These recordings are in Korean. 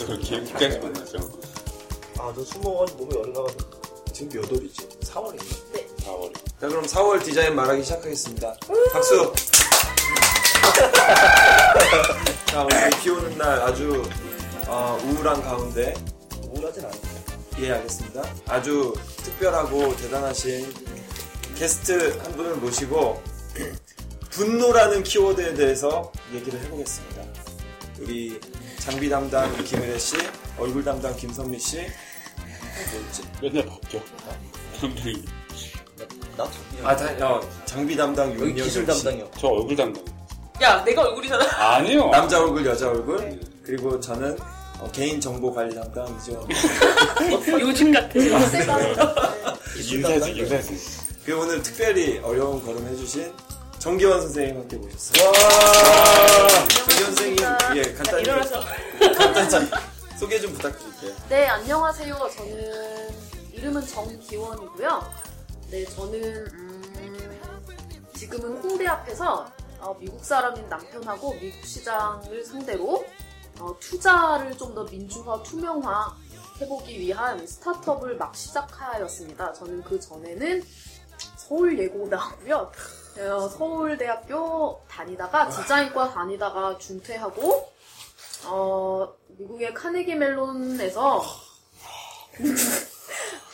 벌써 그렇게 만나죠. 아너 술 먹어가지고 몸이 열이 나가지고 지금 몇 월이지? 4월인가? 4월에. 자 그럼 4월 디자인 말하기 시작하겠습니다. 박수. 자 오늘 비 오는 날 아주 어, 우울한 가운데 우울하진 않아. 예 알겠습니다. 아주 특별하고 대단하신 게스트 한 분을 모시고 분노라는 키워드에 대해서 얘기를 해보겠습니다. 우리 장비 담당 김은혜 씨, 얼굴 담당 김선미 씨, 뭐였지? 맨날 바뀌어. 담당이. 나 아, 다, 어, 장비 담당 여기 윤영석 기술 씨. 담당이요. 저 얼굴 담당. 야 내가 얼굴이잖아. 아니요. 남자 얼굴, 여자 얼굴. 그리고 저는 어, 개인 정보 관리 담당 이죠. 요즘 같은. 인사지, 인사지. 그 오늘 특별히 어려운 걸음 해주신 정기원 선생님 함께 모셨어요. 와! 정기원 선생님, 예, 간단히, 일어나서. 간단히 소개 좀 부탁드릴게요. 네, 안녕하세요. 저는 이름은 정기원이고요. 네, 저는 음, 지금은 홍대 앞에서 어, 미국 사람인 남편하고 미국 시장을 상대로 어, 투자를 좀 더 민주화, 투명화 해보기 위한 스타트업을 막 시작하였습니다. 저는 그 전에는 서울 예고 나왔고요. 어, 서울대학교 다니다가 디자인과 다니다가 중퇴하고 어, 미국의 카네기 멜론에서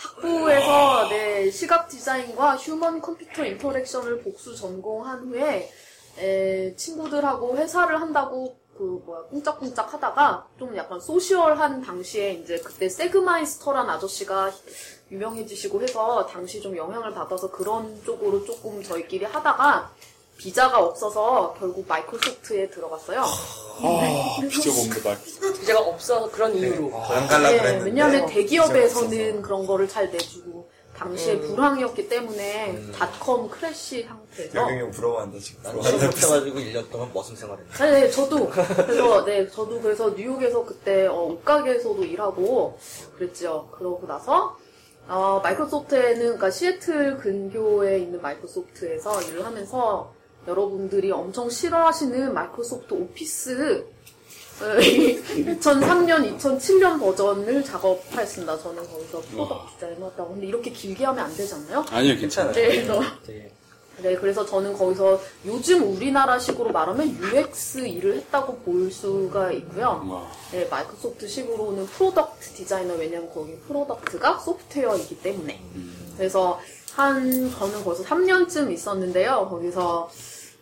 학부에서 네, 시각 디자인과 human computer interaction을 복수 전공한 후에 에, 친구들하고 회사를 한다고 그 뭐야 꿍짝꿍짝 하다가 좀 약간 social한 당시에 이제 그때 세그마이스터란 아저씨가 유명해지시고 해서 당시 좀 영향을 받아서 그런 쪽으로 조금 저희끼리 하다가 비자가 없어서 결국 마이크로소프트에 들어갔어요. 아, 비춰봅니다. 말. 제가 없어서 그런 이유로. 안 갈라 네, 그랬는데. 왜냐하면 비자가 대기업에서는. 그런 거를 잘 내주고 당시에 불황이었기 때문에 닷컴 크래시 상태에서 영영이 형 부러워한다, 지금. 못해가지고 1년 동안 머슴 생활했네. 네, 네, 저도 그래서 네 저도 그래서 뉴욕에서 그때 어, 옷가게에서도 일하고 그랬죠. 그러고 나서 어, 마이크로소프트에는 그러니까 시애틀 근교에 있는 마이크로소프트에서 일을 하면서 여러분들이 엄청 싫어하시는 마이크로소프트 오피스 어, 2003년, 2007년 버전을 작업하였습니다. 저는 거기서 product designer였다고. 근데 이렇게 길게 하면 안 되지 않나요? 아니요, 괜찮아요. 네, 그래서 되게 네, 그래서 저는 거기서 요즘 우리나라식으로 말하면 UX 일을 했다고 볼 수가 있고요. 와. 네, 마이크로소프트 식으로는 product designer, 왜냐면 거기 product가 소프트웨어이기 때문에. 그래서 한, 저는 벌써 3년쯤 있었는데요. 거기서,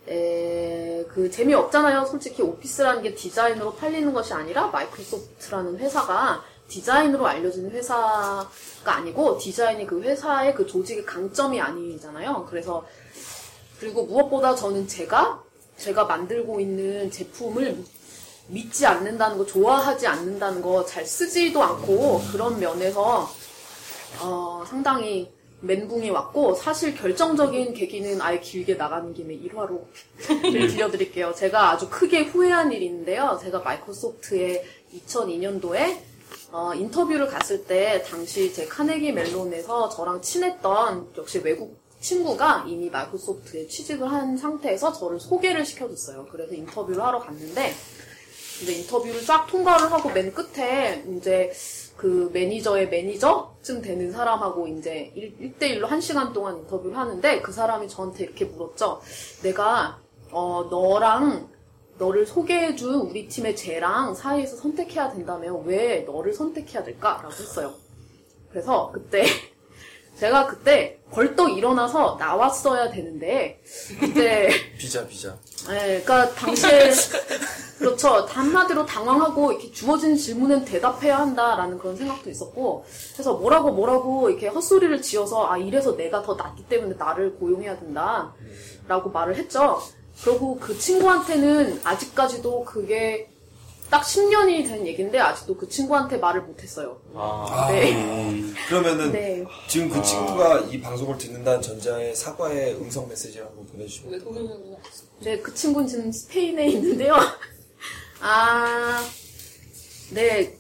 에, 그, 재미없잖아요. 솔직히 오피스라는 게 디자인으로 팔리는 것이 아니라 마이크로소프트라는 회사가 디자인으로 알려지는 회사가 아니고 디자인이 그 회사의 그 조직의 강점이 아니잖아요. 그래서 그리고 무엇보다 저는 제가 제가 만들고 있는 제품을 믿지 않는다는 거, 좋아하지 않는다는 거, 잘 쓰지도 않고 그런 면에서 어, 상당히 멘붕이 왔고 사실 결정적인 계기는 아예 길게 나가는 김에 1화로 들려드릴게요. 제가 아주 크게 후회한 일이 있는데요. 제가 마이크로소프트에 2002년도에 어, 인터뷰를 갔을 때 당시 제 카네기 멜론에서 저랑 친했던 역시 외국 친구가 이미 마이크로소프트에 취직을 한 상태에서 저를 소개를 시켜줬어요. 그래서 인터뷰를 하러 갔는데 이제 인터뷰를 쫙 통과를 하고 맨 끝에 이제 그 매니저의 매니저쯤 되는 사람하고 이제 1, 대일로한 시간 동안 인터뷰를 하는데 그 사람이 저한테 이렇게 물었죠. 내가 어 너랑 너를 소개해준 우리 팀의 쟤랑 사이에서 선택해야 된다면 왜 너를 선택해야 될까라고 했어요. 그래서 그때 제가 그때 벌떡 일어나서 나왔어야 되는데 그때 비자, 비자. 네, 그러니까 당시에 그렇죠. 한마디로 당황하고 이렇게 주어진 질문은 대답해야 한다라는 그런 생각도 있었고, 그래서 뭐라고 뭐라고 이렇게 헛소리를 지어서 아 이래서 내가 더 낫기 때문에 나를 고용해야 된다라고 말을 했죠. 그리고 그 친구한테는 아직까지도 그게 딱 10년이 된 얘기인데 아직도 그 친구한테 말을 못했어요. 아, 네. 음, 그러면은 네. 지금 그 친구가 이 방송을 듣는다는 전자에 사과의 음성 메시지를 한번 보내주시면 네, 그 친구는 지금 스페인에 있는데요. 아, 네,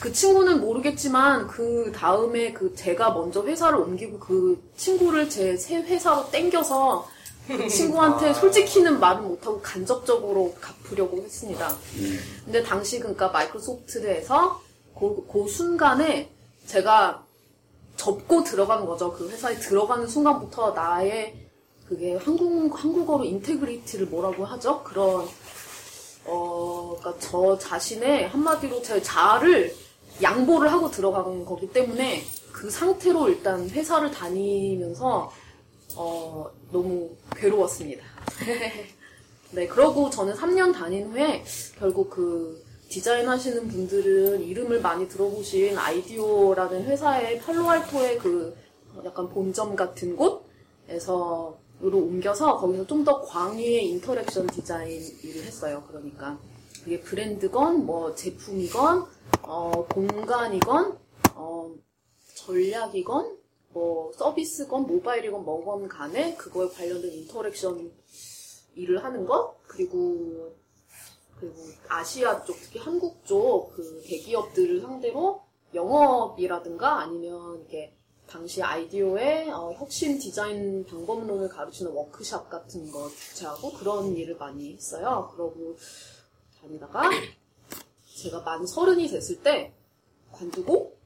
그 친구는 모르겠지만 그 다음에 그 제가 먼저 회사를 옮기고 그 친구를 제 새 회사로 땡겨서 그 친구한테 솔직히는 말을 못하고 간접적으로 갚으려고 했습니다. 근데 당시 그러니까 마이크로소프트에서 그, 그 순간에 제가 접고 들어간 거죠. 그 회사에 들어가는 순간부터 나의 그게 한국, 한국어로 integrity를 뭐라고 하죠? 그런 어, 그러니까 저 자신의 한마디로 제 자아를 양보를 하고 들어간 거기 때문에 그 상태로 일단 회사를 다니면서 어, 너무 괴로웠습니다. 네, 그러고 저는 3년 다닌 후에 결국 그 디자인 하시는 분들은 이름을 많이 들어보신 아이디오라는 회사의 팔로알토의 그 약간 본점 같은 곳에서 으로 옮겨서 거기서 좀 더 광의의 interaction design 일을 했어요. 그러니까 그게 브랜드건 뭐 제품이건 어, 공간이건 어, 전략이건 뭐 서비스건 모바일이건 뭐건 간에 그거에 관련된 interaction 일을 하는 것 그리고 그리고 아시아 쪽 특히 한국 쪽 그 대기업들을 상대로 영업이라든가 아니면 이게 당시 아이디오의 어, 혁신 디자인 방법론을 가르치는 워크샵 같은 거 주최하고 그런 일을 많이 했어요. 그러고 다니다가 제가 만 서른이 됐을 때 관두고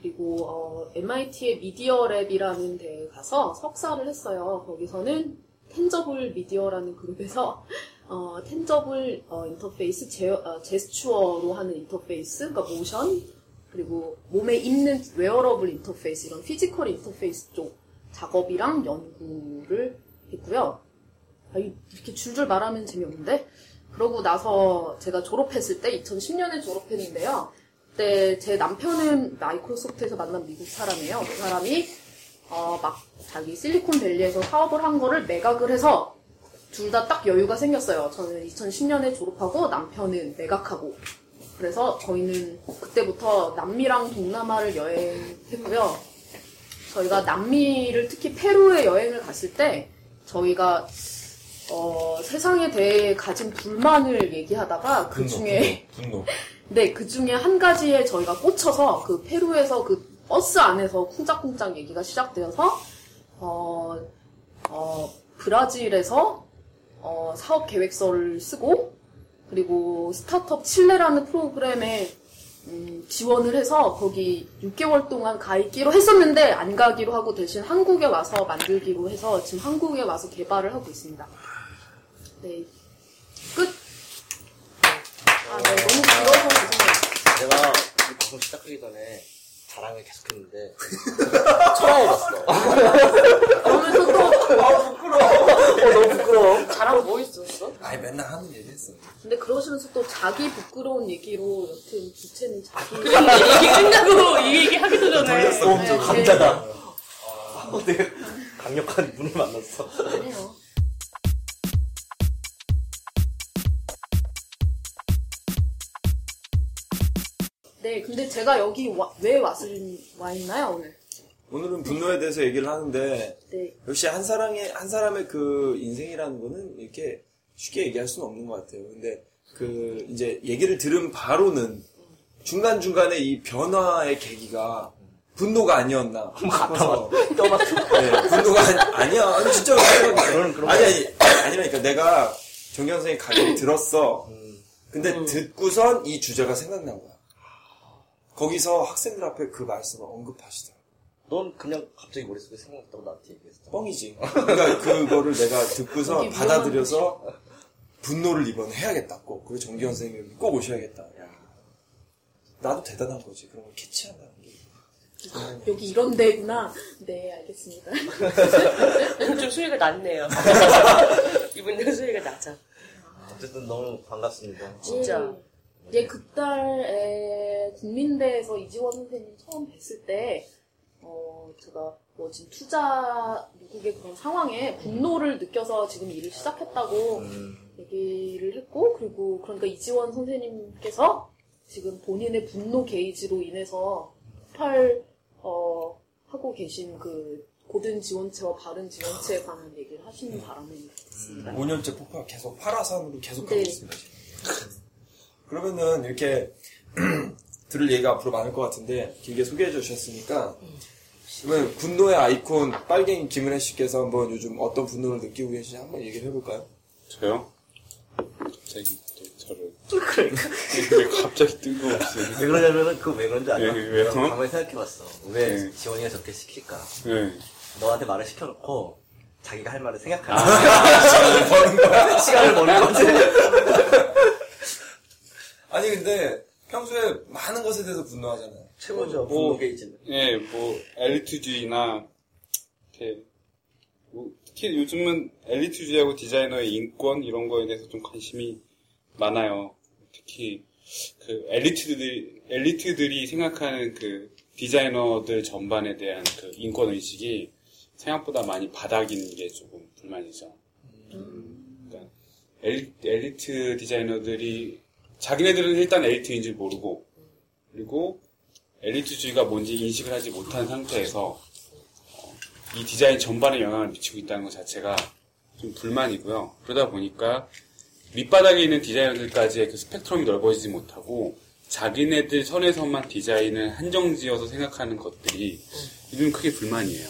그리고 어, MIT의 미디어 랩이라는 데에 가서 석사를 했어요. 거기서는 Tangible Media라는 그룹에서 어, tangible 어, 인터페이스, 제, 어, 제스처로 하는 인터페이스, 그러니까 모션, 그리고 몸에 입는 웨어러블 인터페이스, 이런 physical 인터페이스 쪽 작업이랑 연구를 했고요. 아, 이- 이렇게 줄줄 말하면 재미없는데? 그러고 나서 제가 졸업했을 때, 2010년에 졸업했는데요. 그때 제 남편은 마이크로소프트에서 만난 미국 사람이에요. 그 사람이 어, 막 자기 실리콘밸리에서 사업을 한 거를 매각을 해서 둘 다 딱 여유가 생겼어요. 저는 2010년에 졸업하고 남편은 매각하고. 그래서 저희는 그때부터 남미랑 동남아를 여행했고요. 저희가 남미를 특히 페루에 여행을 갔을 때 저희가 어, 세상에 대해 가진 불만을 얘기하다가 그 중에 분노. 네, 그 중에 한 가지에 저희가 꽂혀서 그 페루에서 그 버스 안에서 쿵짝쿵짝 얘기가 시작되어서 어, 어, 브라질에서 어, 사업 계획서를 쓰고 그리고 스타트업 칠레라는 프로그램에 음, 지원을 해서 거기 6개월 동안 가 있기로 했었는데 안 가기로 하고 대신 한국에 와서 만들기로 해서 지금 한국에 와서 개발을 하고 있습니다. 네, 끝. 아, 네, 너무 죄송해요. 내가 이 방송 시작하기 전에 자랑을 계속했는데 처음 해봤어. 그러면서 또 어, 너무 부끄러워. 자랑 뭐 있었어? 아니 맨날 하는 얘기 했어. 근데 그러시면서 또 자기 부끄러운 얘기로 여튼 주체는 자기 얘기 끝나고 이 얘기 하기도 전에. 어, 저 네, 감자다. 아, 되게 강력한 분을 만났어. 아니에요. 네, 근데 제가 여기 와- 왜 왔을, 와 있나요, 오늘? 오늘은 분노에 대해서 얘기를 하는데 네. 역시 한 사람의 한 사람의 그 인생이라는 거는 이렇게 쉽게 얘기할 수는 없는 것 같아요. 근데 그 이제 얘기를 들은 바로는 중간 중간에 이 변화의 계기가 분노가 아니었나 싶어서. 네, 분노가 아니, 아니야 아니 진짜 그런- 그런 아니 아니 아니라니까 내가 정경 선생님 강의 들었어. 근데 듣고선 이 주제가 생각난 거야. 거기서 학생들 앞에 그 말씀을 언급하시더라고. 넌 그냥 갑자기 머릿속에 생각났다고 나한테 얘기했어. 뻥이지. 그러니까 그거를 내가 듣고서 받아들여서 분노를 이번에 해야겠다 꼭. 그리고 정기현 선생님이 꼭 오셔야겠다. 야, 나도 대단한 거지. 그런 걸 캐치한다는 게. 여기 이런 데구나. 네, 알겠습니다. 좀 수위가 낮네요. 이분들 수위가 낮아. 어쨌든 너무 반갑습니다. 진짜. 예, 그달에 국민대에서 이지원 선생님 처음 뵀을 때, 어, 제가 뭐 지금 투자 미국의 그런 상황에 분노를 느껴서 지금 일을 시작했다고 얘기를 했고, 그리고 그러니까 이지원 선생님께서 지금 본인의 분노 게이지로 인해서 폭발, 어, 하고 계신 그 고든 지원체와 바른 지원체에 관한 얘기를 하시는 바람에 있습니다. 5년째 폭발 계속 파라산으로 계속 가고 네. 있습니다. 지금. 그러면은 이렇게 들을 얘기가 앞으로 많을 것 같은데 길게 소개해 주셨으니까 그러면 분노의 아이콘 빨갱이 김은혜 씨께서 한번 요즘 어떤 분노를 느끼고 계시는지 한번 얘기를 해볼까요? 저요? 갑자기 또 저를. 왜 갑자기 뜬금없이. 왜 그러냐면은 그 왜 그런지 알아? 왜, 왜요? 가만히 생각해봤어. 왜 네. 지원이가 저렇게 시킬까? 네. 너한테 말을 시켜놓고 자기가 할 말을 생각하는 시간을 버는 거지. 아니 근데 평소에 많은 것에 대해서 분노하잖아요. 최고죠. 뭐, 분노 게이지는. 예, 뭐, 엘리트주의나, 이렇게, 뭐, 특히 요즘은 엘리트주의하고 디자이너의 인권, 이런 거에 대해서 좀 관심이 많아요. 특히, 그, 엘리트들이, 엘리트들이 생각하는 그, 디자이너들 전반에 대한 그 인권 의식이 생각보다 많이 바닥인 게 조금 불만이죠. 그러니까 엘리, 엘리트 디자이너들이 자기네들은 일단 엘리트인 줄 모르고 그리고 엘리트주의가 뭔지 인식을 하지 못한 상태에서 어, 이 디자인 전반에 영향을 미치고 있다는 것 자체가 좀 불만이고요. 그러다 보니까 밑바닥에 있는 디자이너들까지의 그 스펙트럼이 넓어지지 못하고 자기네들 선에서만 디자인을 한정지어서 생각하는 것들이 요즘 크게 불만이에요.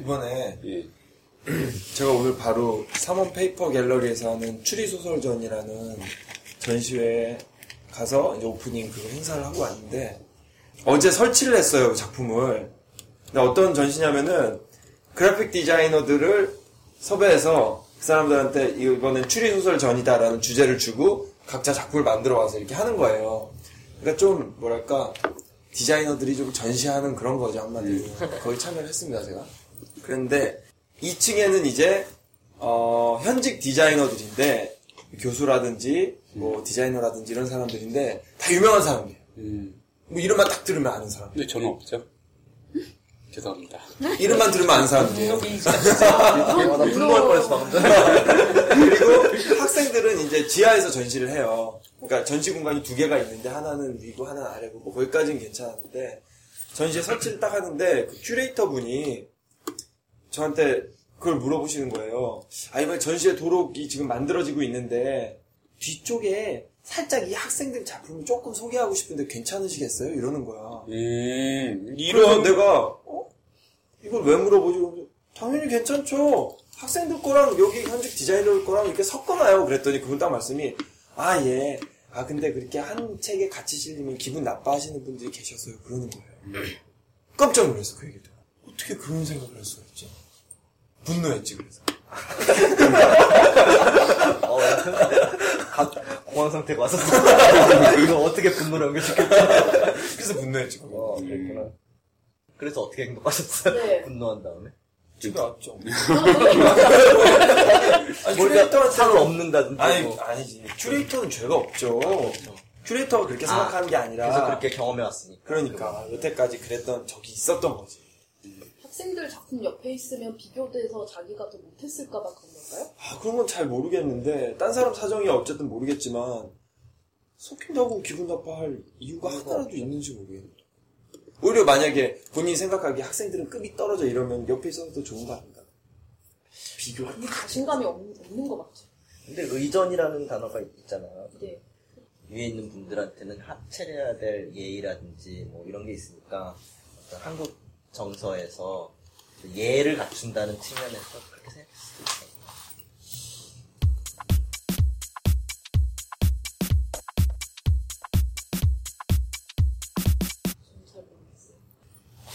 이번에 예. 제가 오늘 바로 삼원 페이퍼 갤러리에서 하는 추리소설전이라는 전시회에 가서 이제 오프닝 그 행사를 하고 왔는데 어제 설치를 했어요 그 작품을. 근데 어떤 전시냐면은 그래픽 디자이너들을 섭외해서 그 사람들한테 이번엔 추리 소설 전이다라는 주제를 주고 각자 작품을 만들어 와서 이렇게 하는 거예요. 그러니까 좀 뭐랄까 디자이너들이 좀 전시하는 그런 거죠 한마디로. 거기 참여를 했습니다 제가. 그런데 2층에는 이제 어, 현직 디자이너들인데 교수라든지 뭐 디자이너라든지 이런 사람들인데 다 유명한 사람이에요. 음. 뭐 이름만 딱 들으면 아는 사람. 근데 저는 없죠. 죄송합니다. 이름만 들으면 아는 사람이에요. 아, 나 분노할 뻔했어, 방금. 그리고 학생들은 이제 지하에서 전시를 해요. 그러니까 전시 공간이 두 개가 있는데 하나는 위고 하나는 아래고 뭐 거기까지는 괜찮았는데 전시에 설치를 딱 하는데 그 큐레이터 분이 저한테 그걸 물어보시는 거예요. 아 이번에 전시회 도록이 지금 만들어지고 있는데 뒤쪽에 살짝 이 학생들 작품을 조금 소개하고 싶은데 괜찮으시겠어요? 이러는 거야. 음, 이런, 내가 어? 이걸 왜 물어보지? 당연히 괜찮죠. 학생들 거랑 여기 현직 디자이너 거랑 이렇게 섞어놔요. 그랬더니 그분 딱 말씀이 아 예. 아 근데 그렇게 한 책에 같이 실리면 기분 나빠 하시는 분들이 계셔서요. 그러는 거예요. 깜짝 놀랐어 그 얘기 듣고. 어떻게 그런 생각을 할 수가 있지? 분노했지 그래서. 어, 각 공황 상태가 왔었어. 이거 어떻게 분노를 연결시켰지? 그래서 분노했지. 그거. 어, 그랬구나. 그래서 어떻게 행동하셨어요? 네. 분노한 다음에? 집에 왔죠. 아니, 큐레이터한테- 상을 엎는다든지. 아니 뭐. 아니지. 큐레이터는 죄가 없죠. 큐레이터가 그렇게 아, 생각하는 게 아니라 그래서 그렇게 경험해 왔으니까. 그러니까 여태까지 그랬던 적이 있었던 거지. 학생들 작품 옆에 있으면 비교돼서 자기가 더 못했을까봐 그런 걸까요? 아 그런 건 잘 모르겠는데 딴 사람 사정이 어쨌든 모르겠지만 섞인다고 기분 나빠할 이유가 하나라도 있는지 모르겠네. 오히려 만약에 본인이 생각하기에 학생들은 급이 떨어져 이러면 옆에 있어서 더 좋은 거 아닌가? 비교할 이 자신감이 없는, 없는 거 맞죠? 근데 의전이라는 단어가 있잖아요. 네. 위에 있는 분들한테는 합체해야 될 예의라든지 뭐 이런 게 있으니까 어떤 한국 정서에서 그 예를 갖춘다는 측면에서 그렇게 생각할 수도 있어요.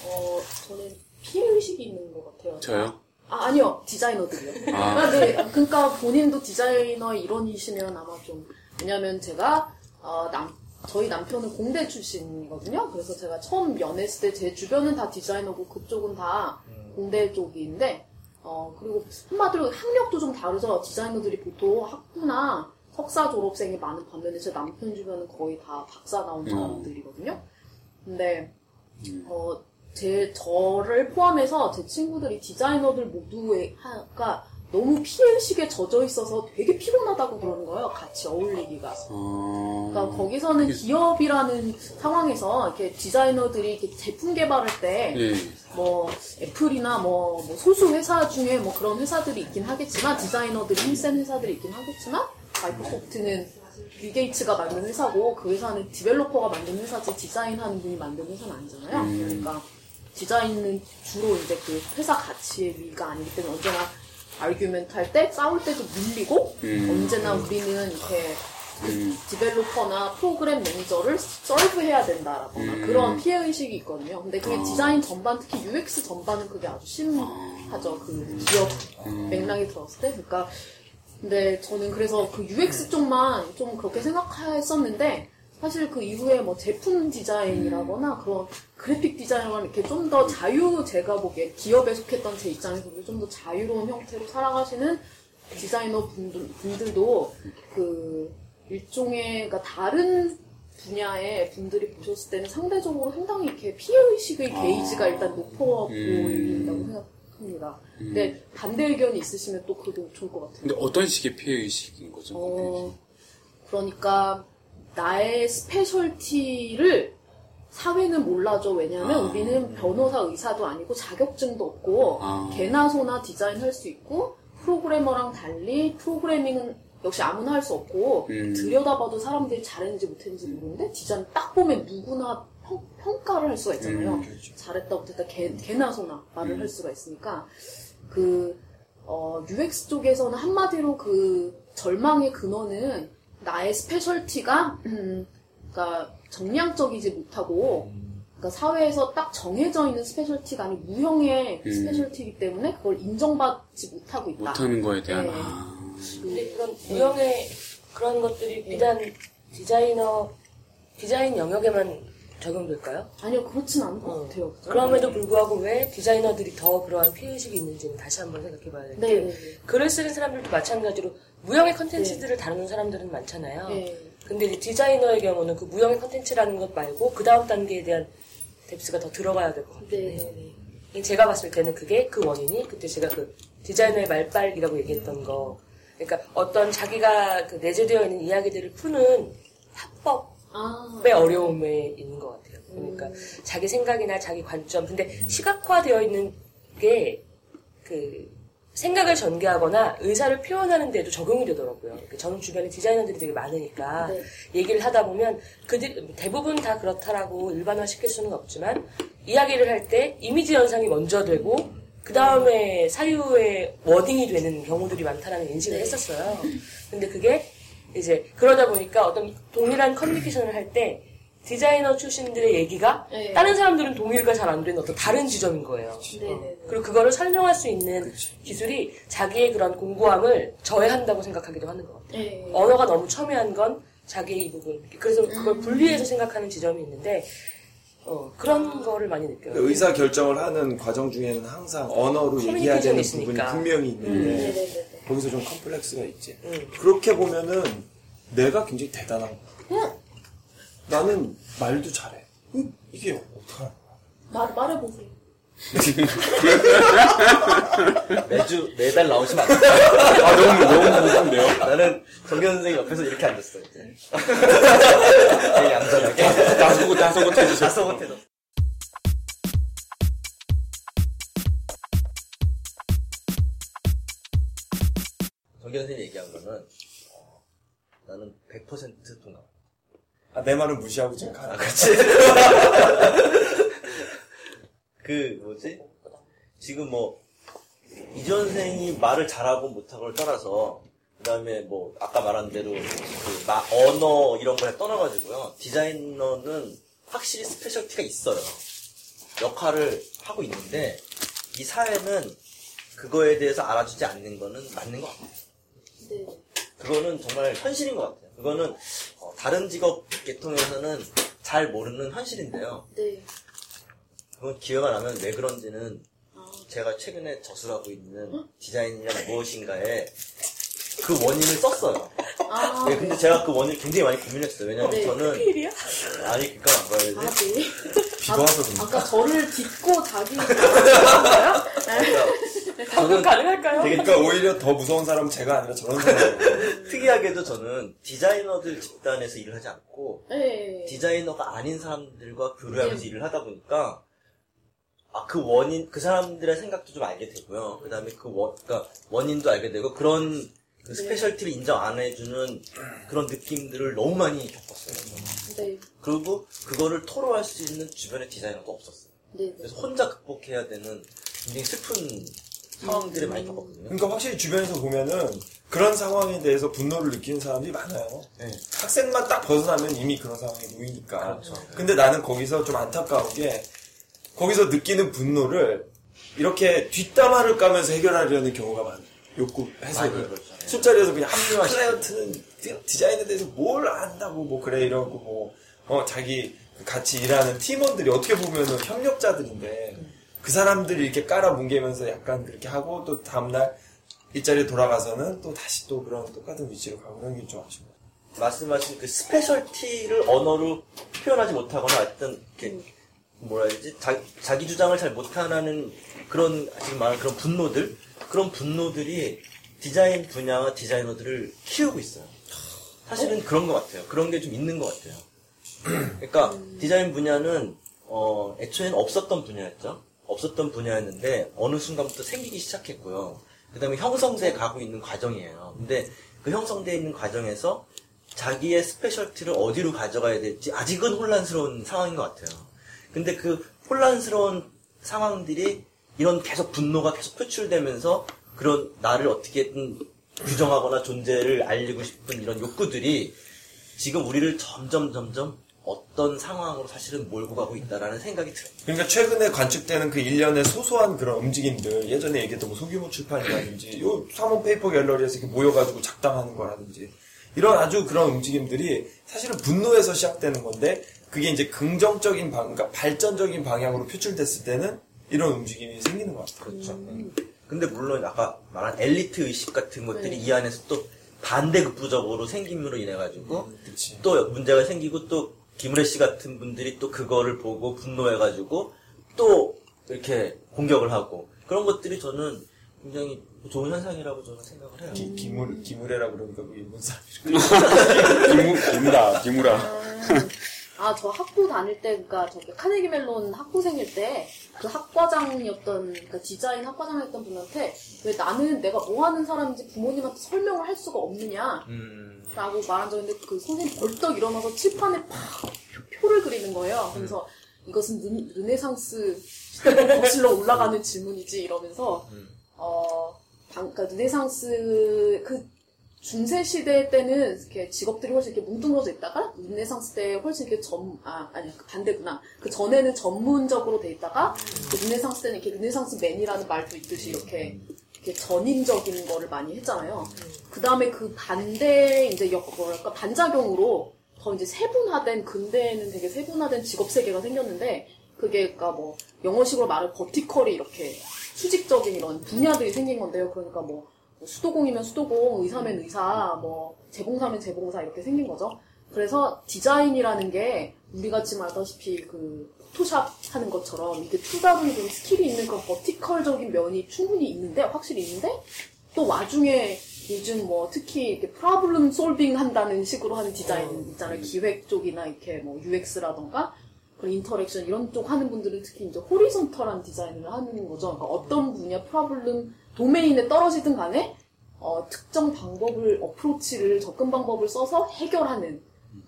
어, 저는 피해의식이 있는 것 같아요. 저요? 아, 아니요. 디자이너들이요. 아. 아, 네. 그러니까 본인도 디자이너의 일원이시면 아마 좀, 왜냐면 제가, 어, 남, 저희 남편은 공대 출신이거든요. 그래서 제가 처음 연애했을 때 제 주변은 다 디자이너고 그쪽은 다 공대 쪽인데, 어, 그리고 한마디로 학력도 좀 다르죠. 디자이너들이 보통 학부나 석사 졸업생이 많은 반면에 제 남편 주변은 거의 다 박사 나온 사람들이거든요. 근데, 어, 제, 저를 포함해서 제 친구들이 디자이너들 모두가 너무 피해의식에 젖어 있어서 되게 피곤하다고 그러는 거예요. 같이 어울리기가. 어... 그러니까 거기서는 기업이라는 상황에서 이렇게 디자이너들이 이렇게 제품 개발할 때 예. 뭐 애플이나 뭐, 뭐 소수 회사 중에 뭐 그런 회사들이 있긴 하겠지만 디자이너들이 힘센 회사들이 있긴 하겠지만 마이크로소프트는 빌 게이츠가 만든 회사고 그 회사는 developer가 만든 회사지 디자인하는 분이 만든 회사는 아니잖아요. 음. 그러니까 디자인은 주로 이제 그 회사 가치의 위가 아니기 때문에 언제나 argument 할 때 싸울 때도 밀리고 음. 언제나 우리는 이렇게 음. developer나 프로그램 매니저를 serve해야 된다라거나 음. 그런 피해 의식이 있거든요. 근데 그게 아. 디자인 전반, 특히 UX 전반은 그게 아주 심하죠. 그 기업 음. 맥락이 들어갔을 때. 그러니까 근데 저는 그래서 그 UX 쪽만 좀 그렇게 생각했었는데 사실 그 이후에 뭐 제품 디자인이라거나 그런 그래픽 디자이너가 이렇게 좀 더 자유 제가 보기에 기업에 속했던 제 입장에서 좀 더 자유로운 형태로 살아가시는 디자이너 분들, 분들도 그 일종의 그러니까 다른 분야의 분들이 보셨을 때는 상대적으로 상당히 이렇게 피해의식의 게이지가 일단 높아 보인다고 생각합니다. 근데 반대 의견이 있으시면 또 그도 좋을 것 같아요. 근데 어떤 식의 피해의식인 거죠? 어, 그러니까 나의 스페셜티를 사회는 몰라줘. 왜냐하면 아. 우리는 변호사 의사도 아니고 자격증도 없고 아. 개나 소나 디자인할 수 있고 프로그래머랑 달리 프로그래밍은 역시 아무나 할 수 없고 음. 들여다봐도 사람들이 잘했는지 못했는지 모르는데 디자인 딱 보면 누구나 평, 가를할 수가 있잖아요. 음, 그렇죠. 잘했다 못했다 개, 개나 소나 말을 할 수가 있으니까 그 어, UX 쪽에서는 한마디로 그 절망의 근원은 나의 specialty가 음, 그러니까 정량적이지 못하고 그러니까 사회에서 딱 정해져 있는 specialty가 아닌 무형의 음. specialty이기 때문에 그걸 인정받지 못하고 있다. 못하는 거에 대한 네. 아. 근데 그런 유형의 그런 것들이 비단 디자이너 디자인 영역에만 적용될까요? 아니요 그렇진 않은 것 어. 같아요. 그죠? 그럼에도 불구하고 왜 디자이너들이 더 그러한 피해의식이 있는지는 다시 한번 생각해봐야 될 게, 네, 네, 네. 글을 쓰는 사람들도 마찬가지로 무형의 컨텐츠들을 다루는 사람들은 많잖아요. 네. 근데 이제 디자이너의 경우는 그 무형의 컨텐츠라는 것 말고 그 다음 단계에 대한 depth가 더 들어가야 될 것 같아요. 네, 네, 네. 제가 봤을 때는 그게 그 원인이 그때 제가 그 디자이너의 말빨이라고 얘기했던 거. 그러니까 어떤 자기가 그 내재되어 있는 이야기들을 푸는 합법 아, 의 어려움에 있는 것 같아요. 그러니까 자기 생각이나 자기 관점. 근데 시각화되어 있는 게 그 생각을 전개하거나 의사를 표현하는 데도 적용이 되더라고요. 저는 주변에 디자이너들이 되게 많으니까 네. 얘기를 하다 보면 그들 대부분 다 그렇다라고 일반화 시킬 수는 없지만 이야기를 할 때 이미지 연상이 먼저 되고 그 다음에 사유의 워딩이 되는 경우들이 많다라는 인식을 했었어요. 근데 그게 이제 그러다 보니까 어떤 동일한 커뮤니케이션을 할때 디자이너 출신들의 얘기가 네. 다른 사람들은 동의가 잘안 되는 어떤 다른 지점인 거예요. 네, 네, 네. 그리고 그거를 설명할 수 있는 기술이 자기의 그런 공고함을 저해한다고 생각하기도 하는 것 같아요. 네. 언어가 너무 첨예한 건 자기의 이 부분. 그래서 그걸 분리해서 생각하는 지점이 있는데, 어, 그런 거를 많이 느껴요. 의사 결정을 하는 과정 중에는 항상 언어로 얘기해야 되는 커뮤니케이션이 부분이 있으니까. 분명히 있는데 네, 네, 네, 네. 거기서 좀 컴플렉스가 있지. 음. 그렇게 보면은 내가 굉장히 대단한 거야. 나는 말도 잘해. 음, 이게 어떡하나. 말, 말해보세요. 매주 매달 나오시면 안 돼요. 아 너무 너무 무서운데요? 나는 정현 선생님 옆에서 이렇게 앉았어 이제. 되게 얌전하게. 다소곳 다소곳 해주셨어. 다소곳해서. 정현 선생님 얘기한 거는 어, 나는 100% 동감. 아, 내 말을 무시하고 지금 가라. 그치? 그, 뭐지? 지금 뭐, 이전 선생이 말을 잘하고 못하고를 떠나서, 그 다음에 뭐, 아까 말한 대로, 그, 마, 언어, 이런 거에 떠나가지고요. 디자이너는 확실히 스페셜티가 있어요. 역할을 하고 있는데, 이 사회는 그거에 대해서 알아주지 않는 거는 맞는 것 같아요. 네. 그거는 정말 현실인 것 같아요. 그거는 어, 다른 직업 계통에서는 잘 모르는 현실인데요. 네. 그건 기회가 나면 왜 그런지는 아, 제가 최근에 저술하고 있는 디자인이란 무엇인가에 그 원인을 썼어요. 아, 네, 근데 제가 그 원인을 굉장히 많이 고민했어요. 왜냐면 네. 저는 일이야? 아니 그니까 뭐라 해야 아, 되지? 네. 비가 와서 그런가? 아까 저를 딛고 자기 거예요? 방금 가능할까요? 되게 그러니까 오히려 더 무서운 사람은 제가 아니라 저런 사람이에요. 특이하게도 저는 디자이너들 집단에서 일을 하지 않고 네. 디자이너가 아닌 사람들과 교류하면서 네. 일을 하다 보니까 아 그 원인 그 사람들의 생각도 좀 알게 되고요. 그 다음에 그 원, 그러니까 원인도 알게 되고 그런 그 specialty를 인정 안 해주는 그런 느낌들을 너무 많이 겪었어요. 저는. 네. 그리고 그거를 토로할 수 있는 주변의 디자이너도 없었어요. 네. 네. 그래서 혼자 극복해야 되는 굉장히 슬픈 상황들을 많이 겪었거든요. 그러니까 확실히 주변에서 보면은 그런 상황에 대해서 분노를 느끼는 사람들이 많아요. 네. 학생만 딱 벗어나면 이미 그런 상황에 놓이니까. 그렇죠. 근데 나는 거기서 좀 안타까운 게 거기서 느끼는 분노를 이렇게 뒷담화를 까면서 해결하려는 경우가 많아요. 욕구. 그렇죠. 네. 술자리에서 그냥 클라이언트는 디- 디자인에 대해서 뭘 안다고 뭐 그래 이러고 뭐 어, 자기 그 같이 일하는 팀원들이 어떻게 보면은 협력자들인데 그 사람들이 이렇게 깔아 뭉개면서 약간 그렇게 하고 또 다음날 일자리에 돌아가서는 또 다시 또 그런 똑같은 위치로 가고 그런 게 같아요. 말씀하신 그 specialty를 언어로 표현하지 못하거나 하여튼 이렇게 뭐라 해야지 자, 자기 주장을 잘 못하는 그런 지금 말한 그런 분노들 그런 분노들이 디자인 분야와 디자이너들을 키우고 있어요. 사실은 그런 것 같아요. 그런 게 좀 있는 것 같아요. 그러니까 디자인 분야는 어, 애초에는 없었던 분야였죠. 없었던 분야였는데 어느 순간부터 생기기 시작했고요. 그다음에 형성돼 가고 있는 과정이에요. 근데 그 형성돼 있는 과정에서 자기의 스페셜티를 어디로 가져가야 될지 아직은 혼란스러운 상황인 것 같아요. 근데 그 혼란스러운 상황들이 이런 계속 분노가 계속 표출되면서 그런 나를 어떻게든 규정하거나 존재를 알리고 싶은 이런 욕구들이 지금 우리를 점점 점점 어떤 상황으로 사실은 몰고 가고 있다라는 생각이 들어요. 그러니까 최근에 관측되는 그 일련의 소소한 그런 움직임들, 예전에 얘기했던 뭐 소규모 출판이라든지, 요 사몬 페이퍼 갤러리에서 이렇게 모여가지고 작당하는 거라든지, 이런 아주 그런 움직임들이 사실은 분노에서 시작되는 건데, 그게 이제 긍정적인 방, 그러니까 발전적인 방향으로 표출됐을 때는 이런 움직임이 생기는 것 같아요. 그렇죠. 근데 물론 아까 말한 엘리트 의식 같은 것들이 이 안에서 또 반대급부적으로 생김으로 인해 가지고 그치. 또 문제가 생기고 또 김우래 씨 같은 분들이 또 그거를 보고 분노해가지고 또 이렇게 공격을 하고 그런 것들이 저는 굉장히 좋은 현상이라고 저는 생각을 해요. 기, 기물, 기물해라 그러니까 그 일본 사람이. 기무, 기무라, 기무라. 아, 저 학부 다닐 때, 그니까, 저기, 카네기 멜론 학부생일 때, 그 학과장이었던, 그니까 디자인 학과장이었던 분한테, 왜 나는 내가 뭐 하는 사람인지 부모님한테 설명을 할 수가 없느냐, 음, 라고 말한 적이 있는데, 그 선생님 벌떡 일어나서 칠판에 팍 표, 를 그리는 거예요. 그래서, 이것은 르, 르네상스 시대로 거슬러 올라가는 질문이지, 이러면서, 음. 어, 방, 그니까, 르네상스, 그, 중세 시대 때는 이렇게 직업들이 훨씬 이렇게 뭉뚱그려져 있다가 르네상스 때 훨씬 이렇게 전, 아, 아니, 그 반대구나. 그 전에는 전문적으로 돼 있다가 그 르네상스 때는 이렇게 Renaissance man이라는 말도 있듯이 이렇게, 이렇게 전인적인 거를 많이 했잖아요. 그 다음에 그 반대, 이제 역, 뭐랄까, 반작용으로 더 이제 세분화된, 근대에는 되게 세분화된 직업 세계가 생겼는데 그게 그니까 뭐, 영어식으로 말하면 vertical이 이렇게 수직적인 이런 분야들이 생긴 건데요. 그러니까 뭐, 뭐 수도공이면 수도공, 의사면 의사, 뭐 재봉사면 재봉사 이렇게 생긴 거죠. 그래서 디자인이라는 게 우리가 지금 알다시피 그 포토샵 하는 것처럼 이게 또 다른 그 skill이 있는 그런 vertical적인 면이 충분히 있는데 확실히 있는데 또 와중에 요즘 뭐 특히 이렇게 problem solving 한다는 식으로 하는 디자인 있잖아요. 기획 쪽이나 이렇게 뭐 UX라던가 그런 interaction 이런 쪽 하는 분들은 특히 이제 horizontal한 디자인을 하는 거죠. 그러니까 어떤 분야 problem domain에 떨어지든 간에 어, 특정 방법을 approach를 접근 방법을 써서 해결하는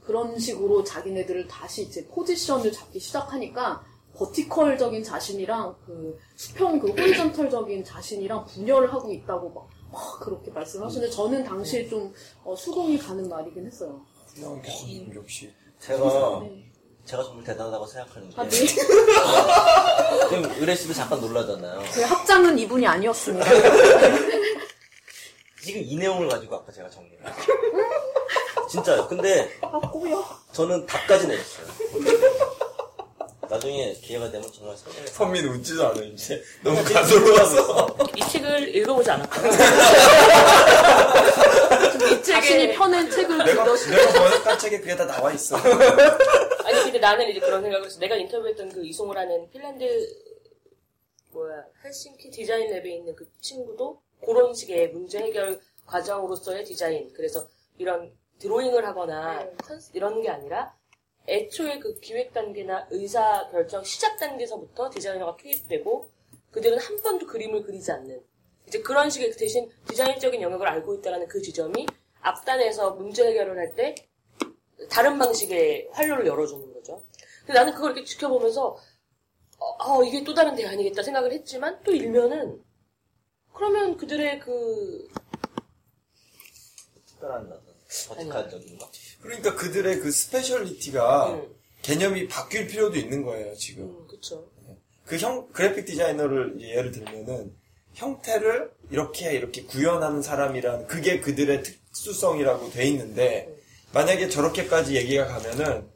그런 식으로 자기네들을 다시 이제 포지션을 잡기 시작하니까 vertical적인 자신이랑 그 수평 그 horizontal적인 자신이랑 분열을 하고 있다고 막, 막 그렇게 말씀하시는데 저는 당시에 좀 어, 수긍이 가는 말이긴 했어요. 교수님 역시. 제가 네. 제가 정말 대단하다고 생각하는 게 아, 네. 지금 의뢰 씨도 잠깐 놀라잖아요. 제 합장은 이분이 아니었습니다. 지금 이 내용을 가지고 아까 제가 정리를 했어요. 진짜요. 근데 아, 꼬여. 저는 답까지 내렸어요. 나중에 기회가 되면 정말 설명해. 선민 웃지도 않아, 이제. 너무 가소로워서. 이 책을 읽어보지 않았거든요. 이 자신이 책에 펴낸 책을 내가, 내가 번역한 책에 그게 다 나와 있어. 아니 근데 나는 이제 그런 생각을 했어. 내가 인터뷰했던 그 이송을 하는 핀란드 뭐야 헬싱키 디자인 랩에 있는 그 친구도 그런 식의 문제 해결 과정으로서의 디자인. 그래서 이런 드로잉을 하거나 컨- 이런 게 아니라 애초에 그 기획 단계나 의사 결정 시작 단계에서부터 디자이너가 투입되고 그들은 한 번도 그림을 그리지 않는 이제 그런 식의 대신 디자인적인 영역을 알고 있다는 그 지점이 앞단에서 문제 해결을 할 때 다른 방식의 활로를 열어주는 거죠. 근데 나는 그걸 이렇게 지켜보면서 어, 어, 이게 또 다른 대안이겠다 생각을 했지만 또 일면은 그러면 그들의 그 특별한 어떤 버티칼적인 거? 그러니까 그들의 그 speciality가 음, 개념이 바뀔 필요도 있는 거예요, 지금. 음, 그쵸. 그 형, 그래픽 디자이너를 이제 예를 들면은 형태를 이렇게 이렇게 구현하는 사람이란 그게 그들의 특수성이라고 돼 있는데 만약에 저렇게까지 얘기가 가면은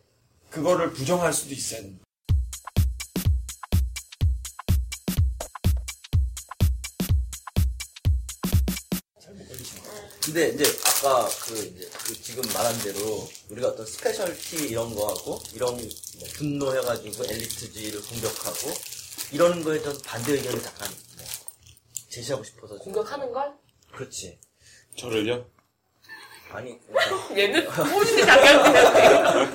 그거를 부정할 수도 있어야 근데 이제 아까 그 이제 그 지금 말한 대로 우리가 어떤 specialty 이런 거 하고 이런 뭐 분노해가지고 엘리트주의를 공격하고 이런 거에 좀 반대 의견을 잠깐 뭐 제시하고 싶어서 좀- 공격하는 걸? 그렇지 저를요? 아니 그러니까 얘는 무엇인지 잠깐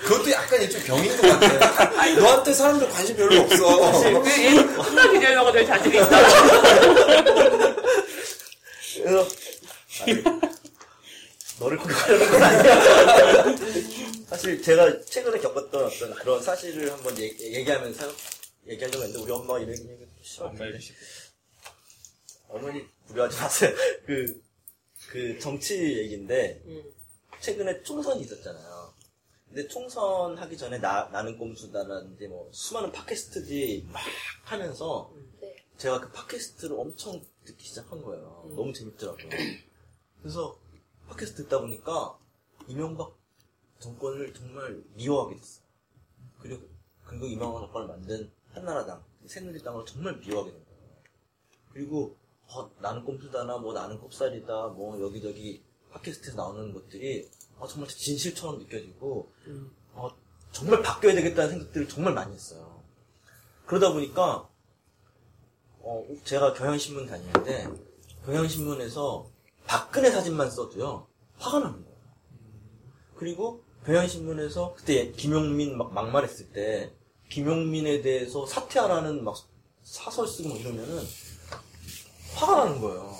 그것도 약간 좀 병인 것 같아. 너한테 사람들 관심 별로 없어. 얘는 혼나 디자이너가 될 자질이 있어. 그래서 너를 공격하려는 건 아니야 사실 제가 최근에 겪었던 어떤 그런 사실을 한번 얘기, 얘기하면서 얘기하려고 했는데 우리 엄마가 이런 얘기 싫어 어머니 무료하지 마세요. 그, 그 정치 얘기인데, 음, 최근에 총선이 있었잖아요. 근데 총선 하기 전에 나, 나는 꼼수다라든지 뭐 수많은 팟캐스트들이 막 하면서 네. 제가 그 팟캐스트를 엄청 듣기 시작한 거예요. 음. 너무 재밌더라고요. 그래서 팟캐스트 듣다 보니까 이명박 정권을 정말 미워하게 됐어요. 그리고, 그리고 이명박 정권을 만든 한나라당, 새누리당을 정말 미워하게 된 거예요. 그리고 어, 나는 꼼수다나 뭐 나는 꼽살이다 뭐 여기저기 팟캐스트에서 나오는 것들이 어, 정말 진실처럼 느껴지고 음. 어, 정말 바뀌어야 되겠다는 생각들을 정말 많이 했어요. 그러다 보니까 어, 제가 경향신문 다니는데 경향신문에서 박근혜 사진만 써도요 화가 나는 거예요. 그리고 경향신문에서 그때 김용민 막 막말했을 때 김용민에 대해서 사퇴하라는 막 사설 쓰고 막 이러면은 화가 나는 거예요.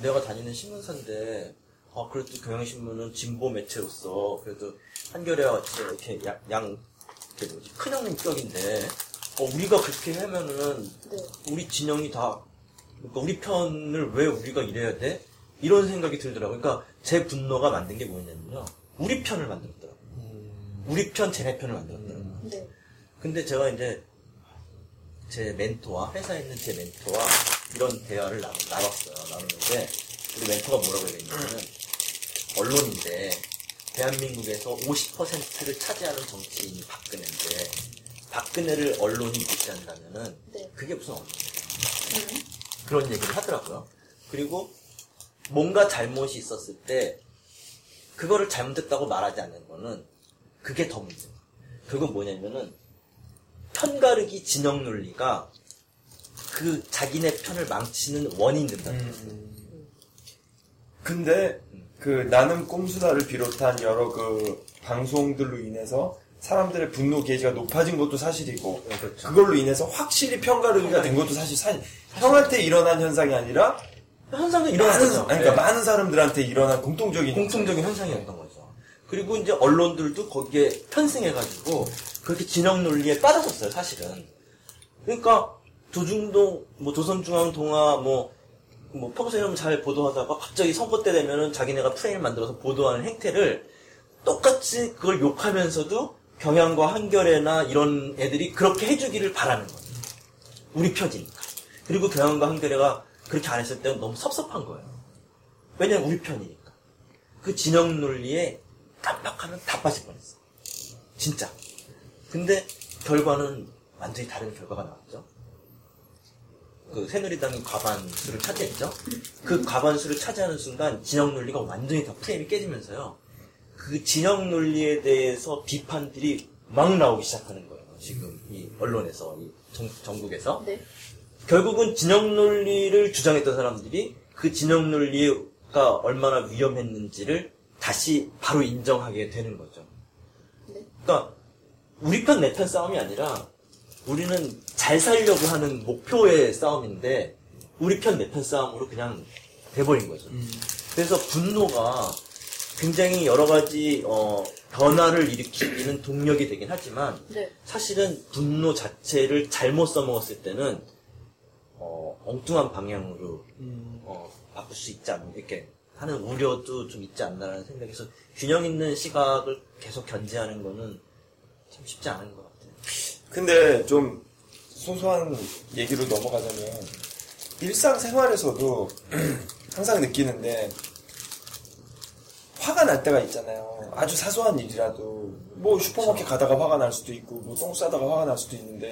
내가 다니는 신문사인데, 아, 그래도 경향신문은 진보 매체로서, 그래도 한겨레와 같이 이렇게 양, 양 이렇게 뭐지, 큰형님 격인데, 어, 우리가 그렇게 하면은, 네. 우리 진영이 다, 그러니까 우리 편을 왜 우리가 이래야 돼? 이런 생각이 들더라고요. 그러니까 제 분노가 만든 게 뭐였냐면요. 우리 편을 만들었더라고요. 우리 편, 쟤네 편을 만들었더라고요. 네. 근데 제가 이제 제 멘토와 회사에 있는 제 멘토와 이런 대화를 나, 나눴어요. 나눴는데 우리 멘토가 뭐라고 얘기했냐면 언론인데 대한민국에서 50%를 차지하는 정치인이 박근혜인데 박근혜를 언론이 무시한다면은 네. 그게 무슨 언론이에요? 그런 얘기를 하더라고요. 그리고 뭔가 잘못이 있었을 때 그거를 잘못했다고 말하지 않는 거는 그게 더 문제예요. 그건 뭐냐면은 편가르기 진영 논리가 그 자기네 편을 망치는 원인 된다. 근데 그 나는 꼼수다를 비롯한 여러 그 방송들로 인해서 사람들의 분노 게이지가 높아진 것도 사실이고 네, 그렇죠. 그걸로 인해서 확실히 편가르기가 된 것도 사실 사실 형한테 일어난 현상이 아니라 일어나죠. 아니, 그러니까 많은 사람들한테 일어난 공통적인 공통적인 현상이었던 거죠. 그리고 이제 언론들도 거기에 편승해가지고 그렇게 진영 논리에 빠져섰어요, 사실은. 그러니까 조중동, 뭐 조선중앙동화, 뭐, 뭐 평소에는 잘 보도하다가 갑자기 선거 때 되면은 자기네가 프레임을 만들어서 보도하는 행태를 똑같이 그걸 욕하면서도 경향과 한겨레나 이런 애들이 그렇게 해주기를 바라는 거예요. 우리 편이니까. 그리고 경향과 한겨레가 그렇게 안 했을 때는 너무 섭섭한 거예요. 왜냐면 우리 편이니까. 그 진영 논리에 깜빡하면 다 빠질 뻔했어. 진짜. 근데 결과는 완전히 다른 결과가 나왔죠. 그 새누리당이 과반수를 차지했죠. 그 과반수를 차지하는 순간 진영 논리가 완전히 다 프레임이 깨지면서요. 그 진영 논리에 대해서 비판들이 막 나오기 시작하는 거예요. 지금 이 언론에서, 이 정, 전국에서. 네. 결국은 진영 논리를 주장했던 사람들이 그 진영 논리가 얼마나 위험했는지를 다시 바로 인정하게 되는 거죠. 네. 그러니까 우리 편 내 편 싸움이 아니라 우리는 잘 살려고 하는 목표의 싸움인데 우리 편 내 편 싸움으로 그냥 돼버린 거죠. 그래서 분노가 굉장히 여러 가지 어, 변화를 일으키는 동력이 되긴 하지만 네. 사실은 분노 자체를 잘못 써먹었을 때는 어, 엉뚱한 방향으로 어, 바꿀 수 있지 않나 이렇게 하는 우려도 좀 있지 않나라는 생각에서 균형 있는 시각을 계속 견제하는 거는 참 쉽지 않은 것 같아요. 근데 좀 소소한 얘기로 넘어가자면 일상생활에서도 항상 느끼는데 화가 날 때가 있잖아요. 아주 사소한 일이라도 뭐 슈퍼마켓 가다가 화가 날 수도 있고 뭐 똥 싸다가 화가 날 수도 있는데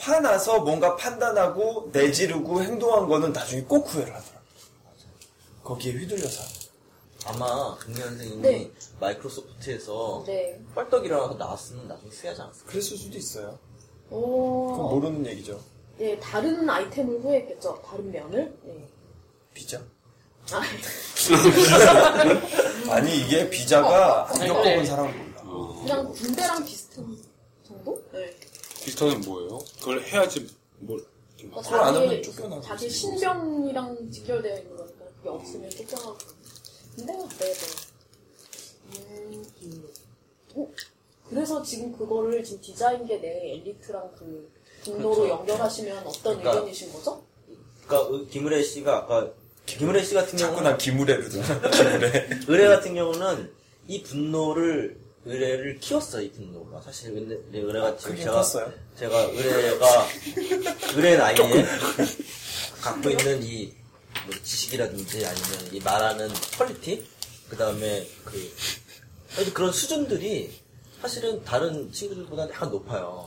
화나서 뭔가 판단하고 내지르고 행동한 거는 나중에 꼭 후회를 하더라고요. 거기에 휘둘려서. 아마 금년 선생님이 네. 마이크로소프트에서 네. 뻘떡이라고 나왔으면 나중에 후회하지 않았을까? 그랬을 수도 있어요. 오. 그건 모르는 얘기죠. 예, 다른 아이템을 후회했겠죠. 다른 면을. 예. 비자? 아, 아니 이게 비자가 안 네. 겪어본 사람은 몰라. 그냥 군대랑 비슷한 정도? 네. 비슷하면 뭐예요? 그걸 해야지 뭘 그러니까 그걸 안 하면 쫓겨나고 자기. 신병이랑 직결되어 있는 거니까 그게 없으면 쫓겨나고. 근데 네, 네. 음, 음. 어? 그래서 지금 그거를 지금 디자인계 내 엘리트랑 그 분노로 그렇죠. 연결하시면 어떤 그러니까- 의견이신 거죠? 그러니까 의- 김은혜 씨가 아까 김은혜 씨 같은 자꾸 경우는 난 기무레로 들어. 기무레. 의뢰 같은 경우는 이 분노를 의뢰를 키웠어요 이 분노가 사실 근데 의뢰가 지금 제가 컸어요. 제가 의뢰가 의뢰 나이에 갖고 있는 이 뭐 지식이라든지 아니면 이 말하는 퀄리티 그 다음에 그 그런 수준들이 사실은 다른 친구들보다 약간 높아요.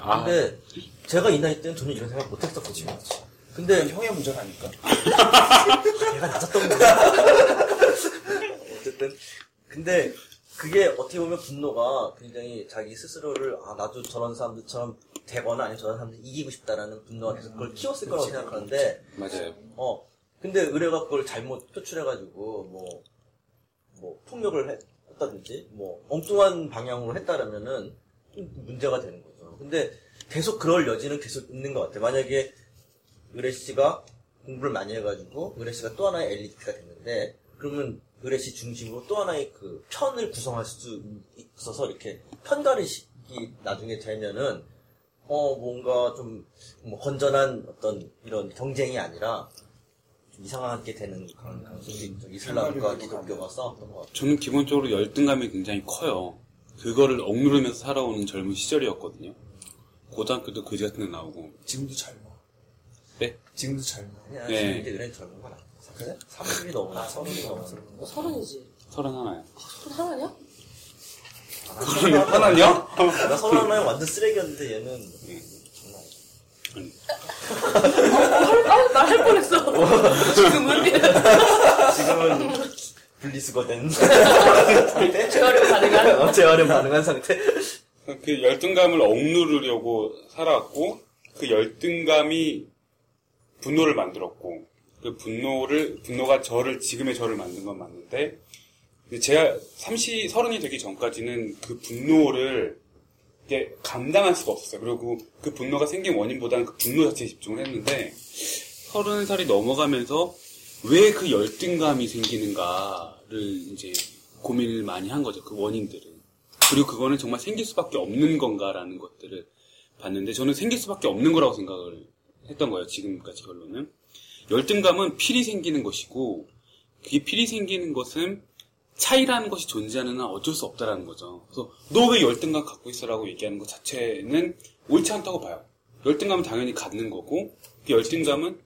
아, 근데 제가 이 나이 때는 전혀 이런 생각 못 했었거든요. 근데 형의 문제가 아닐까? 얘가 낮았던 거야. 어쨌든. 근데 그게 어떻게 보면 분노가 굉장히 자기 스스로를 아 나도 저런 사람들처럼 되거나 아니면 저런 사람들 이기고 싶다라는 분노가 계속 그걸 키웠을 거라고 생각하는데 맞아요. 어 근데 의뢰가 그걸 잘못 표출해가지고 뭐뭐 폭력을 했다든지 뭐 엉뚱한 방향으로 했다라면은 좀 문제가 되는 거죠. 근데 계속 그럴 여지는 계속 있는 것 같아요. 만약에 의뢰 씨가 공부를 많이 해가지고 의뢰 씨가 또 하나의 엘리트가 됐는데 그러면 의뢰 씨 중심으로 또 하나의 그 편을 구성할 수 있어서 이렇게 편가르식이 나중에 되면은 어 뭔가 좀 뭐 건전한 어떤 이런 경쟁이 아니라 좀 이상하게 되는 그런 가능성이 있죠. 이슬람과 기독교가 싸웠던 것 같아요. 저는 기본적으로 열등감이 굉장히 커요. 그거를 억누르면서 살아오는 젊은 시절이었거든요. 고등학교도 그지 같은 데 나오고. 지금도 젊어. 네? 지금도 젊어. 그냥 네. 지금 이제 의뢰는 젊은 건 아니에요. 그래? 30이 넘어나 30이 넘어서 너 서른이지. 서른 하나요. 서른 하나냐? 하나냐? 나 서른 하나에 완전 쓰레기였는데 얘는 장난 아니야. 아, 나할 뻔했어. 지금은 지금은 분리수거 된 재활용 가능한. 어, 재활용 가능한 상태. 그 열등감을 억누르려고 살아왔고, 그 열등감이 분노를 만들었고, 그 분노를, 분노가 저를, 지금의 저를 만든 건 맞는데, 제가 30, 서른이 되기 전까지는 그 분노를 이게 감당할 수가 없었어요. 그리고 그 분노가 생긴 원인보다는 그 분노 자체에 집중을 했는데, 서른 살이 넘어가면서 왜 그 열등감이 생기는가를 이제 고민을 많이 한 거죠. 그 원인들을. 그리고 그거는 정말 생길 수밖에 없는 건가라는 것들을 봤는데 저는 생길 수밖에 없는 거라고 생각을 했던 거예요. 지금까지 결론은. 열등감은 필히 생기는 것이고 그게 필히 생기는 것은 차이라는 것이 존재하는 한 어쩔 수 없다라는 거죠. 그래서 너 왜 열등감 갖고 있어라고 얘기하는 것 자체는 옳지 않다고 봐요. 열등감은 당연히 갖는 거고 그 열등감은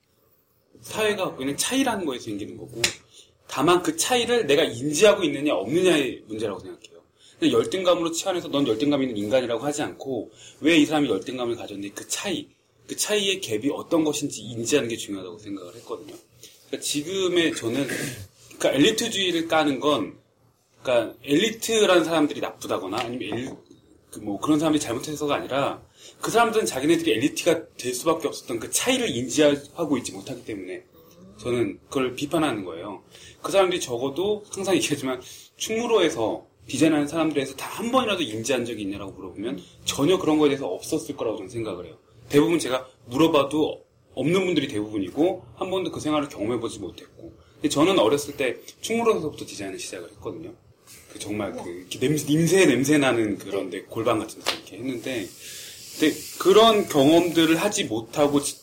사회가 갖고 있는 차이라는 거에 생기는 거고 다만 그 차이를 내가 인지하고 있느냐 없느냐의 문제라고 생각해요. 열등감으로 치환해서 넌 열등감 있는 인간이라고 하지 않고 왜 이 사람이 열등감을 가졌는지 그 차이, 그 차이의 갭이 어떤 것인지 인지하는 게 중요하다고 생각을 했거든요. 그러니까 지금의 저는 그러니까 엘리트주의를 까는 건 그러니까 엘리트라는 사람들이 나쁘다거나 아니면 엘, 그뭐 그런 사람들이 잘못해서가 아니라 그 사람들은 자기네들이 엘리트가 될 수밖에 없었던 그 차이를 인지하고 있지 못하기 때문에 저는 그걸 비판하는 거예요. 그 사람들이 적어도 항상 얘기하지만 충무로에서 디자인하는 사람들에서 다 한 번이라도 인지한 적이 있냐라고 물어보면 전혀 그런 거에 대해서 없었을 거라고 저는 생각을 해요. 대부분 제가 물어봐도 없는 분들이 대부분이고 한 번도 그 생활을 경험해보지 못했고 근데 저는 어렸을 때 충무로에서부터 디자인을 시작을 했거든요. 그 정말 그 냄새, 냄새 냄새 나는 그런 데 골반 같은 데서 이렇게 했는데 근데 그런 경험들을 하지 못하고 지-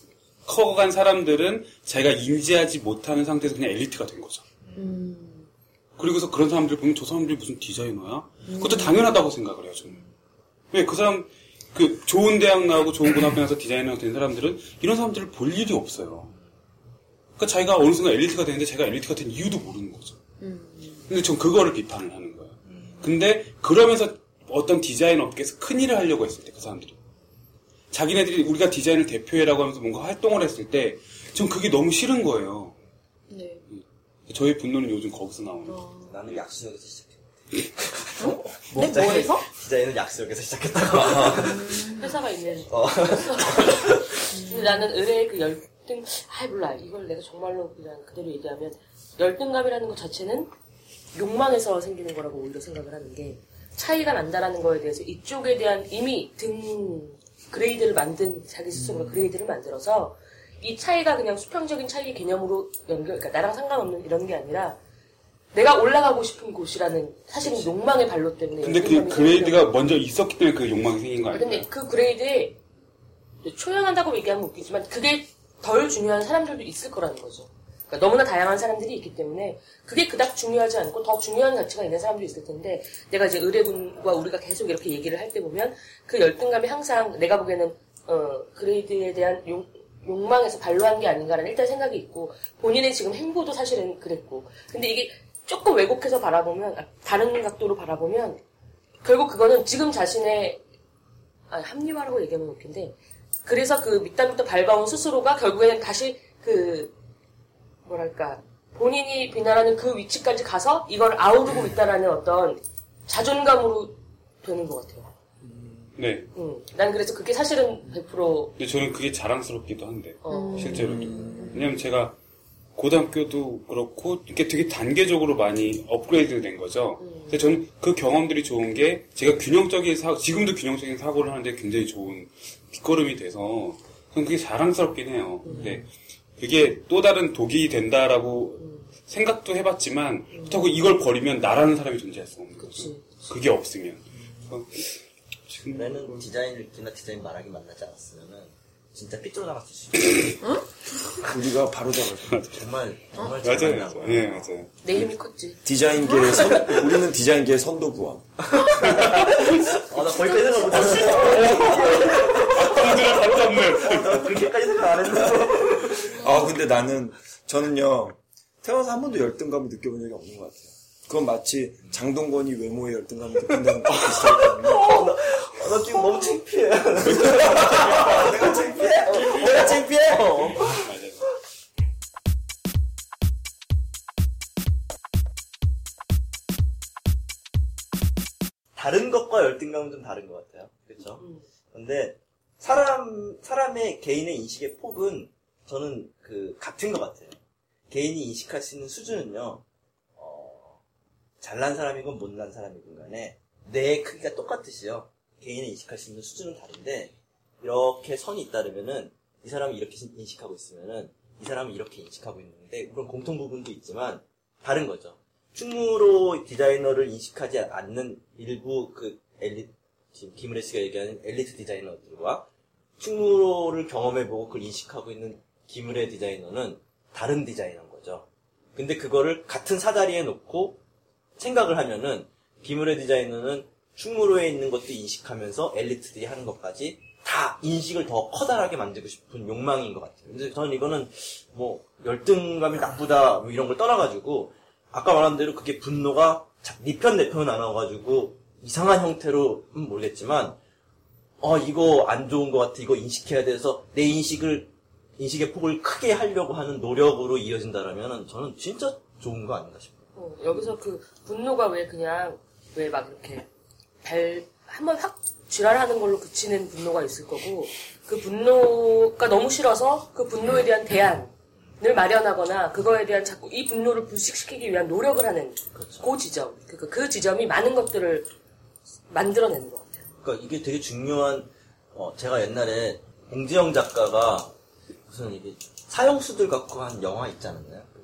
커간 사람들은 자기가 인지하지 못하는 상태에서 그냥 엘리트가 된 거죠. 그리고서 그런 사람들 보면 저 사람들이 무슨 디자이너야? 그것도 당연하다고 생각을 해요, 저는. 왜 그 사람, 그 좋은 대학 나오고 좋은 고등학교 나와서 디자이너가 된 사람들은 이런 사람들을 볼 일이 없어요. 그러니까 자기가 어느 순간 엘리트가 되는데 제가 엘리트가 된 이유도 모르는 거죠. 근데 전 그거를 비판을 하는 거예요. 근데 그러면서 어떤 디자인 업계에서 큰 일을 하려고 했을 때 그 사람들이 자기네들이 우리가 디자인을 대표해라고 하면서 뭔가 활동을 했을 때 전 그게 너무 싫은 거예요. 네. 저의 분노는 요즘 거기서 나오는 거예요. 어. 나는 약수역에서 시작했다. 네, 뭐에서? 디자인은 약수역에서 시작했다고. 회사가 있는. 어. 근데 나는 의뢰의 그 열등, 아 몰라. 이걸 내가 정말로 그냥 그대로 얘기하면 열등감이라는 것 자체는 욕망에서 생기는 거라고 오히려 생각을 하는 게 차이가 난다라는 거에 대해서 이쪽에 대한 이미 등 grade를 만든 자기 스스로가 grade를 만들어서 이 차이가 그냥 수평적인 차이의 개념으로 연결, 그러니까 나랑 상관없는 이런 게 아니라 내가 올라가고 싶은 곳이라는 사실은 욕망의 발로 때문에 근데 그 grade가 먼저 있었기 때문에 그 욕망이 생긴 거 아니에요? 근데 그 그레이드에 초연한다고 얘기하면 웃기지만 그게 덜 중요한 사람들도 있을 거라는 거죠. 그러니까 너무나 다양한 사람들이 있기 때문에 그게 그닥 중요하지 않고 더 중요한 가치가 있는 사람도 있을 텐데 내가 이제 의뢰군과 우리가 계속 이렇게 얘기를 할 때 보면 그 열등감이 항상 내가 보기에는 어, 그레이드에 대한 욕, 욕망에서 발로한 게 아닌가라는 일단 생각이 있고 본인의 지금 행보도 사실은 그랬고 근데 이게 조금 왜곡해서 바라보면 아, 다른 각도로 바라보면 결국 그거는 지금 자신의 아, 합리화라고 얘기하면 웃긴데 그래서 그 밑단부터 밟아온 스스로가 결국에는 다시 그 뭐랄까 본인이 비난하는 그 위치까지 가서 이걸 아우르고 있다라는 어떤 자존감으로 되는 것 같아요. 네. 음, 난 그래서 그게 사실은 100% 근데 저는 그게 자랑스럽기도 한데 어, 실제로도. 왜냐면 제가 고등학교도 그렇고 이렇게 되게 단계적으로 많이 업그레이드 된 거죠. 근데 저는 그 경험들이 좋은 게 제가 균형적인 사 지금도 균형적인 사고를 하는데 굉장히 좋은 뒷걸음이 돼서 저는 그게 자랑스럽긴 해요. 근데 그게 또 다른 독이 된다라고 생각도 해봤지만 그렇다고 이걸 버리면 나라는 사람이 존재할 수 없는 거죠. 그게 없으면. 그래서 지금 올해는 디자인이나 디자인 말하기 만나지 않았으면은 진짜 삐뚤어 나갔을 수 있어요. 우리가 바로 잡을 거야. 정말 정말 맞아요. 잘 만난 거예요. 네, 맞아요. 내 힘이 컸지. 디자인계의 선, 우리는 디자인계의 선도부왕. 아, 나 거기까지 생각 못했어. 바로 잡는. 나 그렇게까지 생각 안 했는데. 아, 근데 나는, 저는요, 태어나서 한 번도 열등감을 느껴본 적이 없는 것 같아요. 그건 마치 장동건이 외모에 열등감을 느낀다는 것 비슷하거든요. 아, 나 지금 너무 창피해. 내가 창피해? 어, 내가 창피해? 어. 다른 것과 열등감은 좀 다른 것 같아요. 그렇죠? 음. 근데 사람 사람의 개인의 인식의 폭은 저는 그 같은 것 같아요. 개인이 인식할 수 있는 수준은요. 어, 잘난 사람이건 못난 사람이건 간에 내 크기가 똑같듯이요. 개인이 인식할 수 있는 수준은 다른데 이렇게 선이 잇따르면은 이 사람이 이렇게 인식하고 있으면은 이 사람은 이렇게 인식하고 있는데 그런 공통 부분도 있지만 다른 거죠. 충무로 디자이너를 인식하지 않는 일부 그 엘리 지금 김은혜 씨가 얘기하는 엘리트 디자이너들과 충무로를 경험해보고 그걸 인식하고 있는 김은혜 디자이너는 다른 디자이너인 거죠. 근데 그거를 같은 사다리에 놓고 생각을 하면은 김은혜 디자이너는 충무로에 있는 것도 인식하면서 엘리트들이 하는 것까지 다 인식을 더 커다랗게 만들고 싶은 욕망인 것 같아요. 근데 저는 이거는 뭐 열등감이 나쁘다 뭐 이런 걸 떠나가지고 아까 말한 대로 그게 분노가 니편 내 편 나눠가지고 이상한 형태로 는 모르겠지만 어 이거 안 좋은 것 같아 이거 인식해야 돼서 내 인식을 인식의 폭을 크게 하려고 하는 노력으로 이어진다라면 저는 진짜 좋은 거 아닌가 싶어요. 어, 여기서 그 분노가 왜 그냥 왜 막 이렇게 발 한번 확 지랄하는 걸로 그치는 분노가 있을 거고 그 분노가 너무 싫어서 그 분노에 대한 대안을 마련하거나 그거에 대한 자꾸 이 분노를 불식시키기 위한 노력을 하는 그렇죠. 그 지점 그, 그 지점이 많은 것들을 만들어내는 것 같아요. 그러니까 이게 되게 중요한 어, 제가 옛날에 공지영 작가가 무슨 이게 사형수들 갖고 한 영화 있지 않았나요? 그?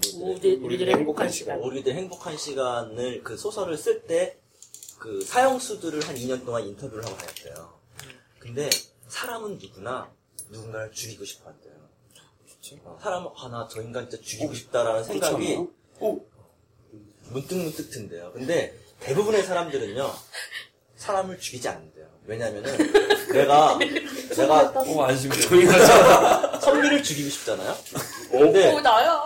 우리들의- 우리들, 우리들의 행복한. 시간. 우리들 행복한 시간을 그 소설을 쓸 때 그 사형수들을 한 2년 동안 인터뷰를 하고 다녔대요. 근데 사람은 누구나 누군가를 죽이고 싶어 한대요. 어, 사람은 하나 저 인간 진짜 죽이고 싶다라는 생각이 그렇잖아요. 오, 문득 문득 든대요. 근데 대부분의 사람들은요 사람을 죽이지 않는데요. 왜냐면은 내가 내가 오, 안심돼. 선미를 죽이고 싶잖아요. 오, 근데 나야!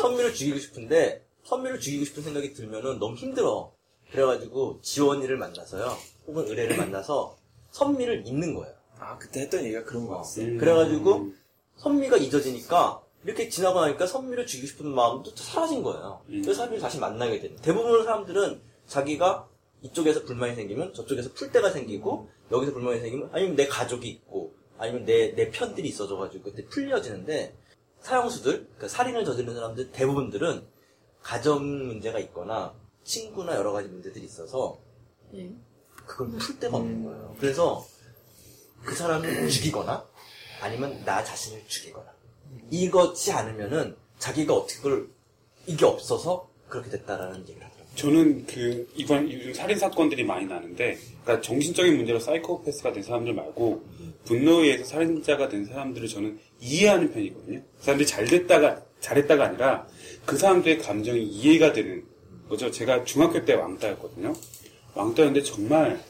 선미를 죽이고 싶은데 선미를 죽이고 싶은 생각이 들면은 너무 힘들어. 그래가지고 지원이를 만나서요, 혹은 의뢰를 만나서 선미를 잊는 거예요. 아, 그때 했던 얘기가 그런 거 같았어. 음. 그래가지고 선미가 잊어지니까 이렇게 지나고 나니까 선미를 죽이고 싶은 마음도 또 사라진 거예요. 음. 그래서 선미를 다시 만나게 되는. 대부분 사람들은 자기가 이쪽에서 불만이 생기면 저쪽에서 풀 때가 생기고 여기서 불만이 생기면 아니면 내 가족이 있고 아니면 내, 내 편들이 있어져가지고 그때 풀려지는데 사형수들, 그 살인을 저지르는 사람들 대부분들은 가정 문제가 있거나 친구나 여러 가지 문제들이 있어서 예. 그걸 풀 데가 없는 거예요. 그래서 그 사람을 죽이거나 아니면 나 자신을 죽이거나 이것이 않으면은 자기가 어떻게 그걸 이게 없어서 그렇게 됐다라는 얘기를 하더라고요. 저는 그 이번 요즘 살인 사건들이 많이 나는데, 그러니까 정신적인 문제로 사이코패스가 된 사람들 말고 분노에 의해서 살인자가 된 사람들을 저는 이해하는 편이거든요. 그 사람들이 잘 됐다가 잘했다가 아니라 그 사람들의 감정이 이해가 되는 거죠. 제가 중학교 때 왕따였거든요. 왕따였는데 정말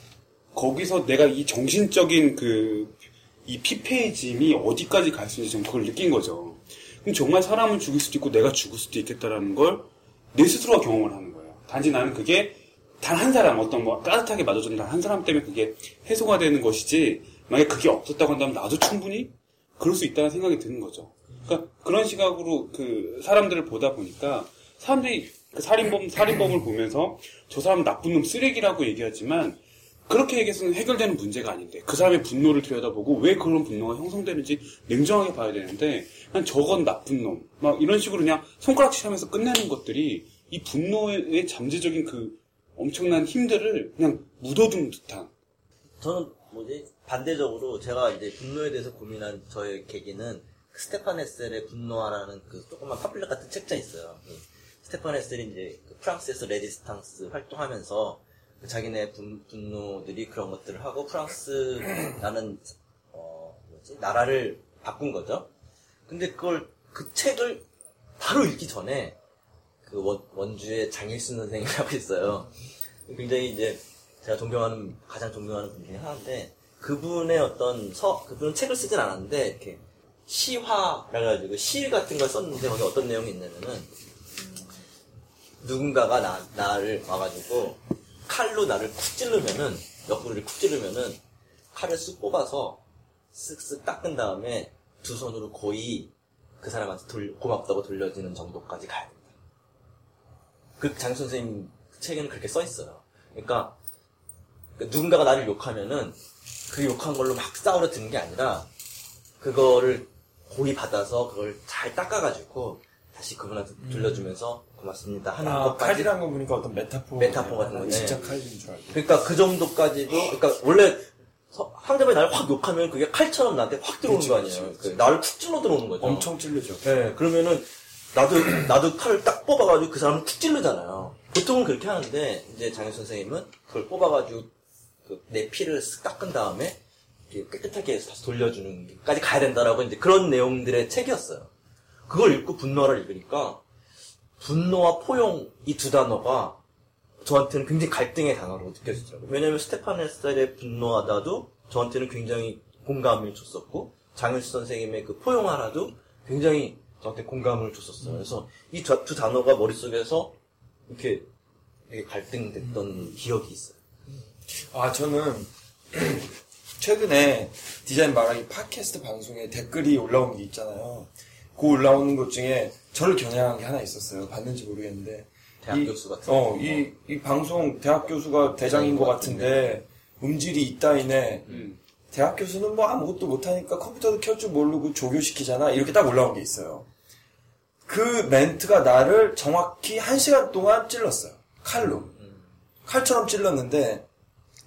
거기서 내가 이 정신적인 그 이 피폐해짐이 어디까지 갈 수 있는지 좀 그걸 느낀 거죠. 그럼 정말 사람을 죽일 수도 있고 내가 죽을 수도 있겠다라는 걸 내 스스로가 경험을 하는 거예요. 단지 나는 그게 단 한 사람, 어떤 뭐 따뜻하게 맞아주는 단 한 사람 때문에 그게 해소가 되는 것이지, 만약에 그게 없었다고 한다면 나도 충분히 그럴 수 있다는 생각이 드는 거죠. 그러니까 그런 시각으로 그 사람들을 보다 보니까 사람들이 그 살인범, 살인범을 보면서 저 사람은 나쁜 놈 쓰레기라고 얘기하지만 그렇게 얘기해서는 해결되는 문제가 아닌데 그 사람의 분노를 들여다보고 왜 그런 분노가 형성되는지 냉정하게 봐야 되는데 그냥 저건 나쁜 놈. 막 이런 식으로 그냥 손가락질 하면서 끝내는 것들이 이 분노의 잠재적인 그 엄청난 힘들을 그냥 묻어둔 듯한. 저는 뭐지? 반대적으로 제가 이제 분노에 대해서 고민한 저의 계기는 그 스테판 에셀의 분노하라는 그 조그만 팜플렛 같은 책자 있어요. 에셀이 이제 그 프랑스에서 레지스탕스 활동하면서 그 자기네 분, 분노들이 그런 것들을 하고 프랑스라는 어 뭐지 나라를 바꾼 거죠. 근데 그걸 그 책을 바로 읽기 전에 그 원, 원주의 장일순 선생님이라고 있어요. 굉장히 이제 제가 존경하는 가장 존경하는 분 중에 하나인데 그분의 어떤 서 그분은 책을 쓰진 않았는데 이렇게 시화 그래가지고 시 같은 걸 썼는데 거기 어떤 내용이 있냐면은 누군가가 나 나를 와가지고 칼로 나를 쿡 찌르면은 옆구리를 쿡 찌르면은 칼을 쓱 뽑아서 쓱쓱 닦은 다음에 두 손으로 거의 그 사람한테 돌- 고맙다고 돌려지는 정도까지 가야 된다. 그 장 선생님 책에는 그렇게 써 있어요. 그러니까 그 누군가가 나를 욕하면은 그 욕한 걸로 막 싸우려 드는 게 아니라 그거를 고이 받아서 그걸 잘 닦아가지고 다시 그분한테 돌려주면서 고맙습니다 하는 아, 것까지 칼이란 거 보니까 어떤 메타포. 메타포 같은 거네. 진짜 칼인 줄 알고. 그러니까 그 정도까지도 그러니까 원래 서- 상대방이 나를 확 욕하면 그게 칼처럼 나한테 확 들어오는 그치, 거 아니에요. 그치, 그치. 그 나를 쿡 찔러 들어오는 거죠. 엄청 찔르죠. 네, 그러면은 나도 나도 칼을 딱 뽑아가지고 그 사람을 쿡 찔르잖아요. 보통은 그렇게 하는데 이제 장일순 선생님은 그걸 뽑아가지고 그 내 피를 쓱 닦은 다음에 이렇게 깨끗하게 다시 돌려주는 까지 가야 된다라고 이제 그런 내용들의 책이었어요. 그걸 읽고 분노를 읽으니까 분노와 포용 이 두 단어가 저한테는 굉장히 갈등의 단어로 느껴지더라고요. 왜냐면 스테판 에셀의 분노하다도 저한테는 굉장히 공감을 줬었고 장일순 선생님의 그 포용하라도 굉장히 저한테 공감을 줬었어요. 그래서 이 두 단어가 머릿속에서 이렇게 갈등됐던 기억이 있어요. 아, 저는 최근에 디자인 말하기 팟캐스트 방송에 댓글이 올라온 게 있잖아요. 그 올라오는 것 중에 저를 겨냥한 게 하나 있었어요. 봤는지 모르겠는데. 대학 이- 교수 같은 어, 거. 이, 이 방송 대학 교수가 대장인 것 같은데 음질이 있다이네. 음. 대학 교수는 뭐 아무것도 못하니까 컴퓨터도 켤 줄 모르고 조교시키잖아. 이렇게 딱 올라온 게 있어요. 그 멘트가 나를 정확히 한 시간 동안 찔렀어요. 칼로. 칼처럼 찔렀는데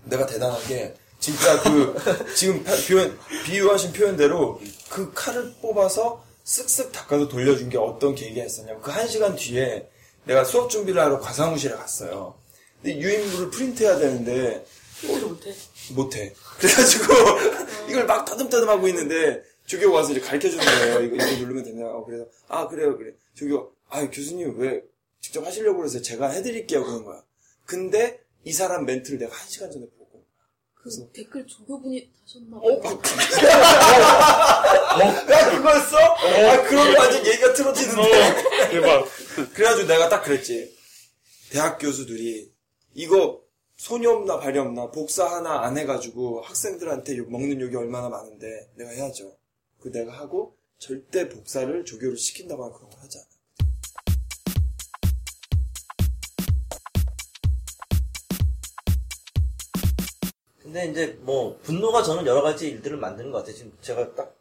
내가 대단한 게 진짜 그 지금 파- 표현 비유하신 표현대로 그 칼을 뽑아서 쓱쓱 닦아서 돌려준 게 어떤 계기가 있었냐면 그 한 시간 뒤에 내가 수업 준비를 하러 과사무실에 갔어요. 근데 유인물을 프린트해야 되는데 이거도 못해. 못해. 그래가지고 이걸 막 따듬따듬 하고 있는데 조교 와서 이제 가르쳐 주는 거예요. 이거, 이거 누르면 되냐? 어, 그래서 아 그래요 그래. 조교 아 교수님 왜 직접 하시려고 그래서 제가 해드릴게요 그런 거야. 근데 이 사람 멘트를 내가 한 시간 전에 보고 그 댓글 조교분이 다셨나 어? 봐요. 야 그거였어? 아 그러면 완전 얘기가 틀어지는데. 대박. 그래가지고 내가 딱 그랬지. 대학 교수들이 이거 손이 없나 발이 없나 복사 하나 안 해가지고 학생들한테 욕- 먹는 욕이 얼마나 많은데 내가 해야죠. 그 내가 하고 절대 복사를 조교를 시킨다거나 그런 걸 하지 않아. 근데 이제 뭐 분노가 저는 여러 가지 일들을 만드는 것 같아요. 지금 제가 딱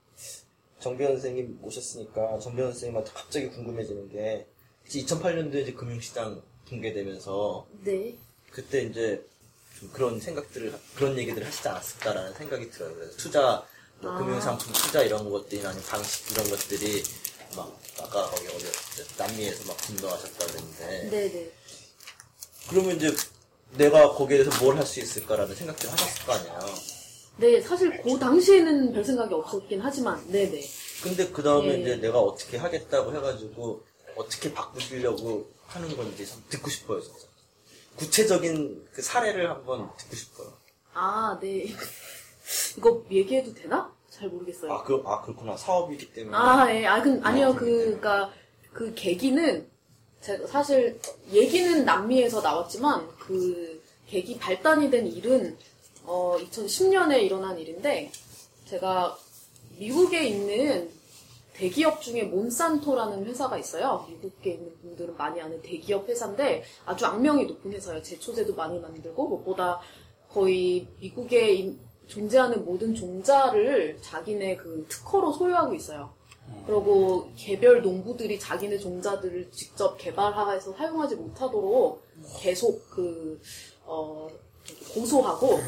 정변 선생님 모셨으니까 정변 선생님한테 갑자기 궁금해지는 게 2008년도에 이제 금융시장 붕괴되면서 네. 그때 이제 좀 그런 생각들을 그런 얘기들을 하시지 않았을까라는 생각이 들어요. 그래서 투자 뭐 아. 금융상품 투자 이런 것들이나 아니면 방식 이런 것들이 막 아까 거기 어디 남미에서 막 분노하셨다는데 네네. 그러면 이제 내가 거기에 대해서 뭘 할 수 있을까라는 생각들을 하셨을 거 아니에요. 네, 사실 그 당시에는 별 생각이 없었긴 하지만, 네네. 근데 그 다음에 예. 이제 내가 어떻게 하겠다고 해가지고 어떻게 바꾸시려고 하는 건지 참 듣고 싶어요, 진짜. 구체적인 그 사례를 한번 듣고 싶어요. 아, 네. 이거 얘기해도 되나? 잘 모르겠어요. 아, 그, 아, 그렇구나. 사업이기 때문에. 아, 예. 아, 그, 아니요. 그, 그니까, 그 계기는, 제가 사실, 얘기는 남미에서 나왔지만, 그, 계기 발단이 된 일은, 어, 2010년에 일어난 일인데, 제가 미국에 있는 대기업 중에 몬산토라는 회사가 있어요. 미국에 있는 분들은 많이 아는 대기업 회사인데, 아주 악명이 높은 회사예요. 제초제도 많이 만들고, 무엇보다 거의 미국에 인- 존재하는 모든 종자를 자기네 그 특허로 소유하고 있어요. 그리고 개별 농부들이 자기네 종자들을 직접 개발해서 사용하지 못하도록 계속 그, 어, 고소하고,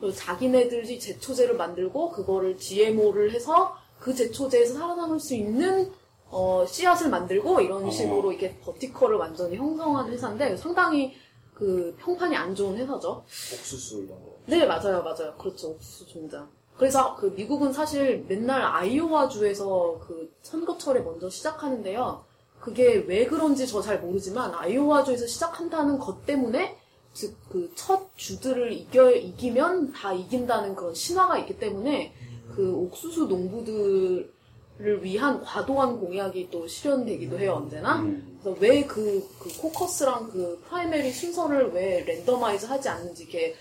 그리고 자기네들이 제초제를 만들고, 그거를 GMO를 해서 그 제초제에서 살아남을 수 있는, 어, 씨앗을 만들고, 이런 식으로 이렇게 버티컬을 완전히 형성한 회사인데, 상당히 그 평판이 안 좋은 회사죠. 옥수수 이런 거. 네, 맞아요, 맞아요. 그렇죠. 옥수수 종자. 그래서 그 미국은 사실 맨날 아이오와 주에서 그 선거철에 먼저 시작하는데요. 그게 왜 그런지 저 잘 모르지만 아이오와 주에서 시작한다는 것 때문에 즉 그 첫 주들을 이겨 이기면 다 이긴다는 그런 신화가 있기 때문에 그 옥수수 농부들을 위한 과도한 공약이 또 실현되기도 해요 언제나. 그래서 왜 그 그 코커스랑 그 primary 순서를 왜 randomize 하지 않는지 이렇게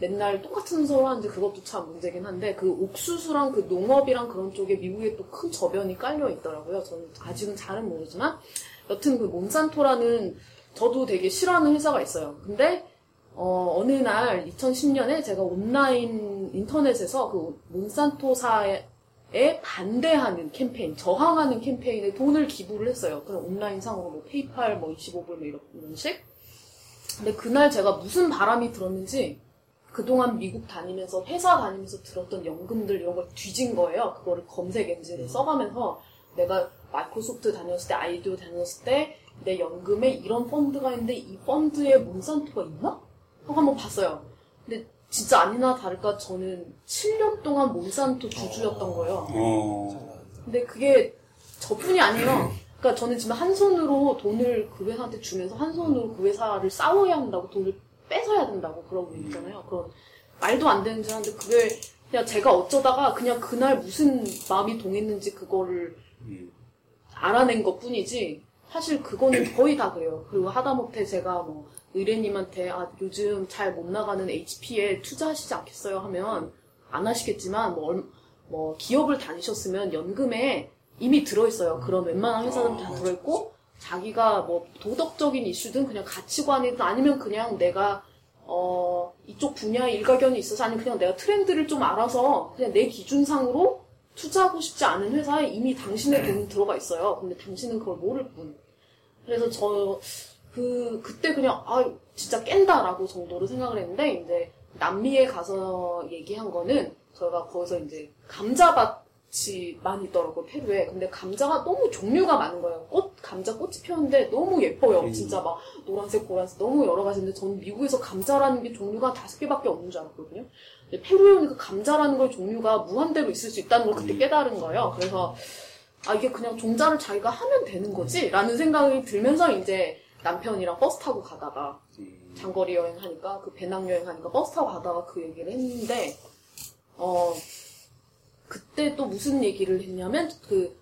맨날 똑같은 순서로 하는지 그것도 참 문제긴 한데 그 옥수수랑 그 농업이랑 그런 쪽에 미국에 또 큰 저변이 깔려 있더라고요. 저는 아직은 잘은 모르지만 여튼 그 몬산토라는 저도 되게 싫어하는 회사가 있어요. 근데 어, 어느 날 2010년에 제가 온라인 인터넷에서 그 몬산토사에 반대하는 캠페인, 저항하는 캠페인에 돈을 기부를 했어요. 그냥 온라인 상으로 뭐 페이팔 뭐 25불 뭐 이런 식. 근데 그날 제가 무슨 바람이 들었는지 그동안 미국 다니면서 회사 다니면서 들었던 연금들 이런 걸 뒤진 거예요. 그거를 검색 엔진을 써가면서 내가 마이크로소프트 다녔을 때 아이디오 다녔을 때 내 연금에 이런 펀드가 있는데 이 펀드에 몬산토가 있나? 하고 한번 봤어요. 근데 진짜 아니나 다를까 저는 7년 동안 몬산토 주주였던 거예요. 어. 근데 그게 저뿐이 아니에요. 그러니까 저는 지금 한 손으로 돈을 그 회사한테 주면서 한 손으로 그 회사를 싸워야 한다고 돈을 뺏어야 된다고 그러고 있잖아요. 그런 말도 안 되는 짓 하는데 그게 그냥 제가 어쩌다가 그냥 그날 무슨 마음이 동했는지 그거를 알아낸 것 뿐이지 사실 그거는 거의 다 그래요. 그리고 하다못해 제가 뭐 의뢰님한테 아 요즘 잘 못 나가는 HP에 투자하시지 않겠어요 하면 안 하시겠지만 뭐, 얼- 뭐 기업을 다니셨으면 연금에 이미 들어있어요. 그런 웬만한 회사들은 다 들어있고 자기가 뭐 도덕적인 이슈든 그냥 가치관이든 아니면 그냥 내가 어 이쪽 분야에 일가견이 있어서 아니면 그냥 내가 트렌드를 좀 알아서 그냥 내 기준상으로 투자하고 싶지 않은 회사에 이미 당신의 돈이 들어가 있어요. 근데 당신은 그걸 모를 뿐. 그래서 저, 그, 그때 그냥, 아, 진짜 깬다라고 정도로 생각을 했는데, 이제, 남미에 가서 얘기한 거는 저희가 거기서 이제 감자밭 이 많이 있더라고요, 페루에. 근데 감자가 너무 종류가 많은 거예요. 꽃, 감자 꽃이 피었는데 너무 예뻐요. 음. 진짜 막 노란색, 보라색 너무 여러 가지인데 저는 미국에서 감자라는 게 종류가 다섯 개밖에 없는 줄 알았거든요. 근데 페루에 오니까 감자라는 걸 종류가 무한대로 있을 수 있다는 걸 그때 음. 깨달은 거예요. 그래서 아, 이게 그냥 종자를 자기가 하면 되는 거지? 라는 생각이 들면서 이제 남편이랑 버스 타고 가다가 장거리 여행하니까 그 배낭 여행하니까 버스 타고 가다가 그 얘기를 했는데 어 그때 또 무슨 얘기를 했냐면 그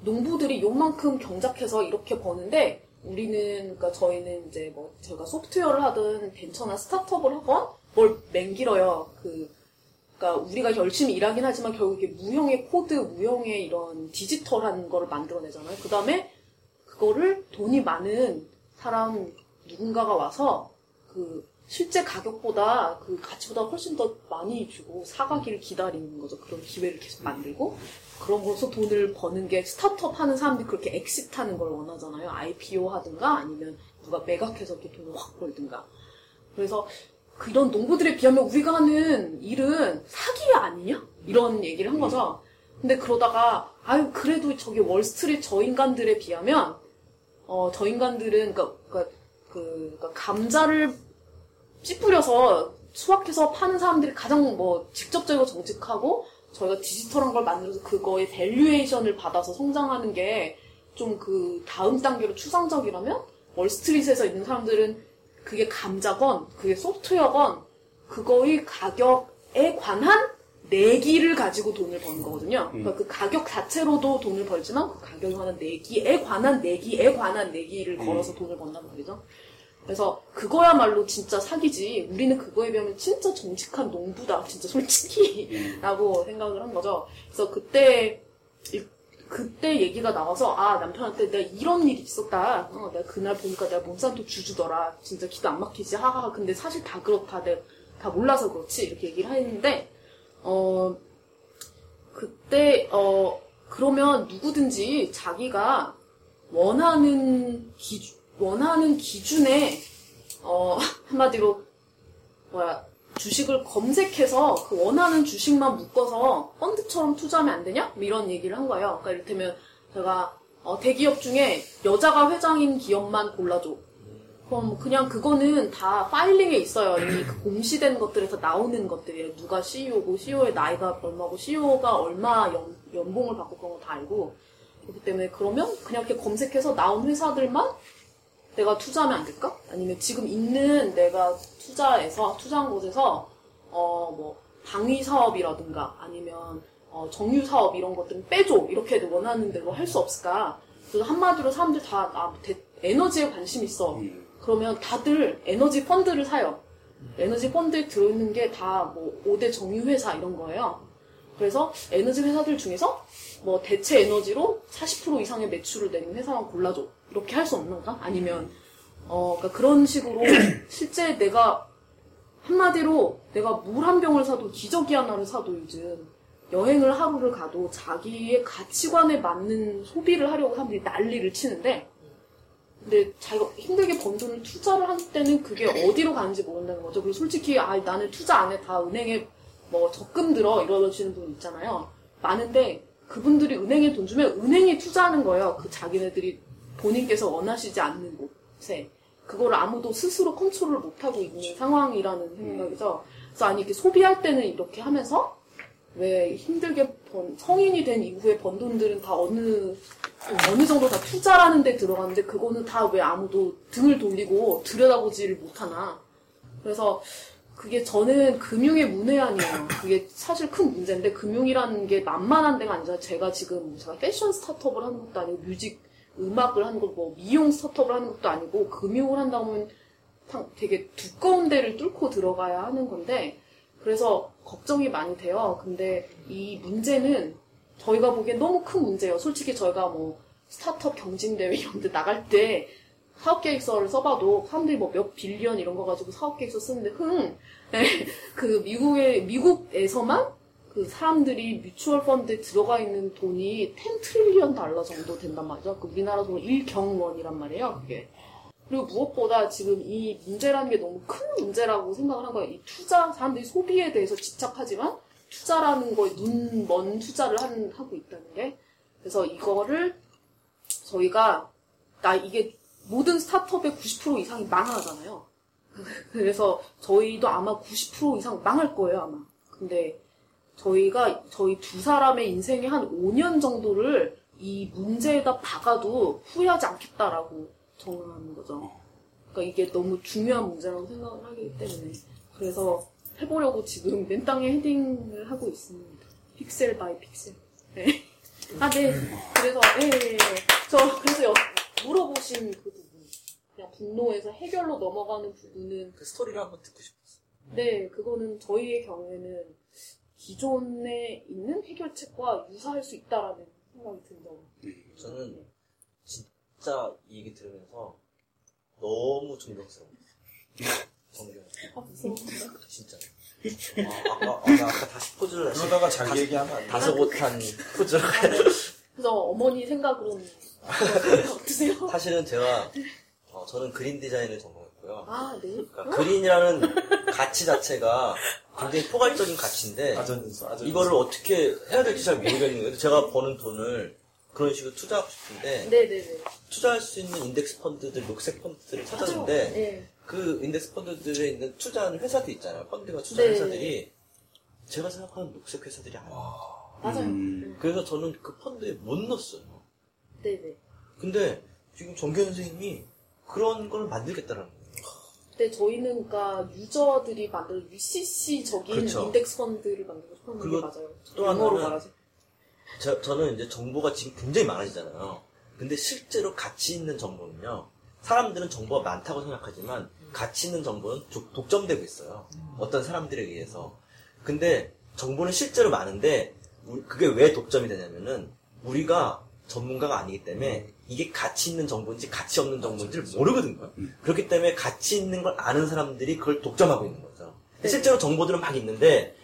농부들이 요만큼 경작해서 이렇게 버는데 우리는 그러니까 저희는 이제 뭐 제가 소프트웨어를 하든 벤처나 스타트업을 하건 뭘 맹길어요 그 그러니까 우리가 열심히 일하긴 하지만 결국 이게 무형의 코드, 무형의 이런 디지털한 거를 만들어내잖아요. 그 다음에 그거를 돈이 많은 사람 누군가가 와서 그 실제 가격보다 그 가치보다 훨씬 더 많이 주고 사가기를 기다리는 거죠. 그런 기회를 계속 만들고 그런 거서 돈을 버는 게 스타트업 하는 사람들이 그렇게 exit 하는 걸 원하잖아요. IPO 하든가 아니면 누가 매각해서 이렇게 돈을 확 벌든가. 그래서 그런 농부들에 비하면 우리가 하는 일은 사기 아니냐? 이런 얘기를 한 거죠. 근데 그러다가 아유 그래도 저기 월스트리트 저 인간들에 비하면 어 저 인간들은 그러니까, 그러니까 그 그러니까 감자를 씨 뿌려서 수확해서 파는 사람들이 가장 뭐 직접적이고 정직하고 저희가 디지털한 걸 만들어서 그거에 valuation을 받아서 성장하는 게 좀 그 다음 단계로 추상적이라면 월스트리트에서 있는 사람들은 그게 감자건 그게 소프트웨어건 그거의 가격에 관한 내기를 가지고 돈을 버는 거거든요. 그러니까 그 가격 자체로도 돈을 벌지만 그 가격에 관한 내기에 관한 내기에 관한 내기를 걸어서 돈을 번단 말이죠. 그래서 그거야말로 진짜 사기지. 우리는 그거에 비하면 진짜 정직한 농부다. 진짜 솔직히. 라고 생각을 한 거죠. 그래서 그때, 일- 그때 얘기가 나와서, 아, 남편한테 내가 이런 일이 있었다. 어, 내가 그날 보니까 내가 몬산토 주주더라. 진짜 기도 안 막히지. 하하. 근데 사실 다 그렇다. 내가 다 몰라서 그렇지. 이렇게 얘기를 했는데, 어, 그때, 어, 그러면 누구든지 자기가 원하는 기준, 원하는 기준에, 어, 한마디로, 뭐야, 주식을 검색해서 그 원하는 주식만 묶어서 펀드처럼 투자하면 안 되냐? 뭐 이런 얘기를 한 거예요. 그러니까 이를테면 제가 어, 대기업 중에 여자가 회장인 기업만 골라줘. 그럼 그냥 그거는 다 파일링에 있어요. 이미 그 공시된 것들에서 나오는 것들이에요. 누가 CEO고, CEO의 나이가 얼마고, CEO가 얼마 연, 연봉을 받고 그런 거 다 알고. 그렇기 때문에 그러면 그냥 이렇게 검색해서 나온 회사들만 내가 투자하면 안 될까? 아니면 지금 있는 내가 투자해서, 투자한 곳에서, 어, 뭐, 방위 사업이라든가, 아니면, 어, 정유 사업 이런 것들은 빼줘. 이렇게 원하는 대로 할 수 없을까? 그래서 한마디로 사람들 다, 아, 대- 에너지에 관심 있어. 그러면 다들 에너지 펀드를 사요. 에너지 펀드에 들어있는 게 다 뭐 5대 정유회사 이런 거예요. 그래서 에너지 회사들 중에서 뭐 대체 에너지로 40% 이상의 매출을 내는 회사만 골라줘. 이렇게 할 수 없는가? 아니면 어 그러니까 그런 식으로 실제 내가 한마디로 내가 물 한 병을 사도 기저귀 하나를 사도 요즘 여행을 하루를 가도 자기의 가치관에 맞는 소비를 하려고 사람들이 난리를 치는데 근데 자기가 힘들게 번 돈을 투자를 할 때는 그게 어디로 가는지 모른다는 거죠. 그리고 솔직히 아 나는 투자 안 해. 다 은행에 뭐 적금 들어 이러시는 분 있잖아요. 많은데 그분들이 은행에 돈 주면 은행이 투자하는 거예요. 그 자기네들이 본인께서 원하시지 않는 곳에 그거를 아무도 스스로 컨트롤을 못하고 있는 상황이라는 생각이죠. 그래서 아니 이렇게 소비할 때는 이렇게 하면서 왜 힘들게 번 성인이 된 이후에 번 돈들은 다 어느 어느 정도 다 투자라는 데 들어가는데 그거는 다 왜 아무도 등을 돌리고 들여다보지를 못하나. 그래서 그게 저는 금융의 문외한이에요. 그게 사실 큰 문제인데 금융이라는 게 만만한 데가 아니라 제가 지금 제가 패션 스타트업을 하는 것도 아니고 뮤직 음악을 하는 것 뭐 미용 스타트업을 하는 것도 아니고 금융을 한다면 상- 되게 두꺼운 데를 뚫고 들어가야 하는 건데 그래서 걱정이 많이 돼요. 근데 이 문제는 저희가 보기엔 너무 큰 문제예요. 솔직히 저희가 뭐 스타트업 경진대회 이런 데 나갈 때 사업계획서를 써봐도 사람들이 뭐 몇 billion 이런 거 가지고 사업계획서 쓰는데 흥! 네, 그 미국의, 미국에서만 그 사람들이 뮤추얼 펀드에 들어가 있는 돈이 10 trillion 달러 정도 된단 말이죠. 그 우리나라 돈 1경원이란 말이에요, 그게. 그리고 무엇보다 지금 이 문제라는 게 너무 큰 문제라고 생각을 한 거예요. 이 투자, 사람들이 소비에 대해서 집착하지만 투자라는 거에 눈 먼 투자를 한, 하고 있다는 게. 그래서 이거를 저희가, 나 이게 모든 스타트업의 90% 이상이 망하잖아요. 그래서 저희도 아마 90% 이상 망할 거예요, 아마. 근데 저희가, 저희 두 사람의 인생의 한 5년 정도를 이 문제에다 박아도 후회하지 않겠다라고 정하는 거죠. 그러니까 이게 너무 중요한 문제라고 생각을 하기 때문에. 그래서 해보려고 지금 맨 땅에 헤딩을 하고 있습니다. pixel by pixel. 네. 아, 네. 그래서, 예, 예, 예. 저, 그래서 여- 물어보신 그 부분. 그냥 분노에서 해결로 넘어가는 부분은, 그 스토리를 한번 듣고 싶었어요. 네, 그거는 저희의 경우에는 기존에 있는 해결책과 유사할 수 있다라는 생각이 든다. 저는 진짜 이 얘기 들으면서 너무 존경스러워요. 존경. 아, 무서워. 진짜. 아, 아까, 아, 나 아까 다시 포즈를 다시 그러다가 자기 얘기하면 안 돼. 다소곳한 포즈를 그래서 어머니 생각으로는 어떠세요? 사실은 제가 어, 저는 그린 디자인을 전공했고요. 아, 네. 그러니까 그린이라는 가치 자체가 굉장히 포괄적인 가치인데 아전인수, 아전인수. 이거를 어떻게 해야 될지 잘 모르겠는 거예요. 제가 버는 돈을 그런 식으로 투자하고 싶은데 네네네. 투자할 수 있는 인덱스 펀드들, 녹색 펀드들을 찾았는데 네. 그 인덱스 펀드들에 있는 투자하는 회사들 있잖아요. 펀드가 투자하는 네. 회사들이 제가 생각하는 녹색 회사들이 아니에요. 맞아요. 음. 그래서 저는 그 펀드에 못 넣었어요. 네네. 근데 지금 정규현 선생님이 그런 걸 만들겠다라는 거예요. 근데 저희는 그러니까 유저들이 만든 UCC적인 그렇죠. 인덱스 펀드를 만들고 싶었는 게 맞아요. 또 하나는- 말하죠. 저, 저는 이제 정보가 지금 굉장히 많아지잖아요. 근데 실제로 가치 있는 정보는요. 사람들은 정보가 많다고 생각하지만 가치 있는 정보는 조- 독점되고 있어요. 어떤 사람들에 의해서. 근데 정보는 실제로 많은데 그게 왜 독점이 되냐면은 우리가 전문가가 아니기 때문에 이게 가치 있는 정보인지 가치 없는 정보인지를 모르거든요. 그렇기 때문에 가치 있는 걸 아는 사람들이 그걸 독점하고 있는 거죠. 네. 실제로 정보들은 막 있는데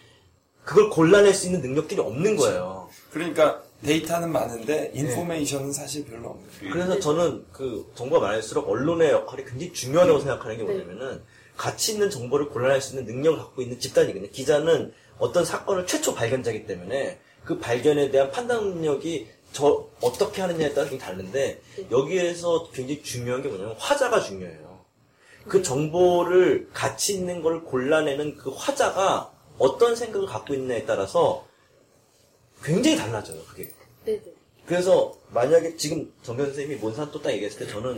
그걸 골라낼 수 있는 능력들이 없는 거예요. 그러니까 데이터는 많은데 인포메이션은 사실 별로 없는 거예요. 그래서 저는 그 정보가 많을수록 언론의 역할이 굉장히 중요하다고 생각하는 게 네. 뭐냐면은 가치 있는 정보를 골라낼 수 있는 능력을 갖고 있는 집단이거든요. 기자는 어떤 사건을 최초 발견자이기 때문에 그 발견에 대한 판단 능력이 저 어떻게 하느냐에 따라 좀 다른데 여기에서 굉장히 중요한 게 뭐냐면 화자가 중요해요. 그 정보를 가치 있는 걸 골라내는 그 화자가 어떤 생각을 갖고 있느냐에 따라서 굉장히 달라져요. 그게. 네네. 그래서 만약에 지금 정변 선생님이 몬산토 딱 얘기했을 때 저는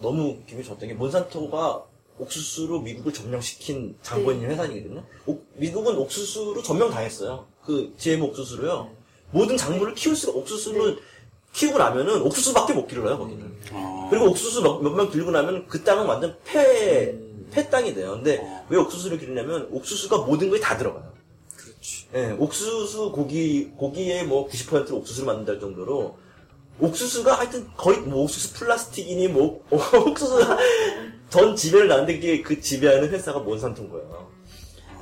너무 기분이 좋았던 게 몬산토가 옥수수로 미국을 점령시킨 장본인 네. 회사이거든요. 옥- 미국은 옥수수로 점령당했어요. 그 GM 옥수수로요. 모든 작물을 키울 수가 옥수수를 키우고 나면은 옥수수밖에 못 기르어요 거기는. 아. 그리고 옥수수 몇명 들고 나면 그 땅은 완전 폐, 폐 땅이 돼요. 근데 왜 옥수수를 기르냐면 옥수수가 모든 거에 다 들어가요. 그렇지. 예, 옥수수 고기, 고기의 뭐 90%를 옥수수를 만든다 할 정도로, 옥수수가 하여튼 거의 뭐 옥수수 플라스틱이니 뭐, 옥수수 전 지배를 나는데 그게 그 지배하는 회사가 몬산토인 거예요.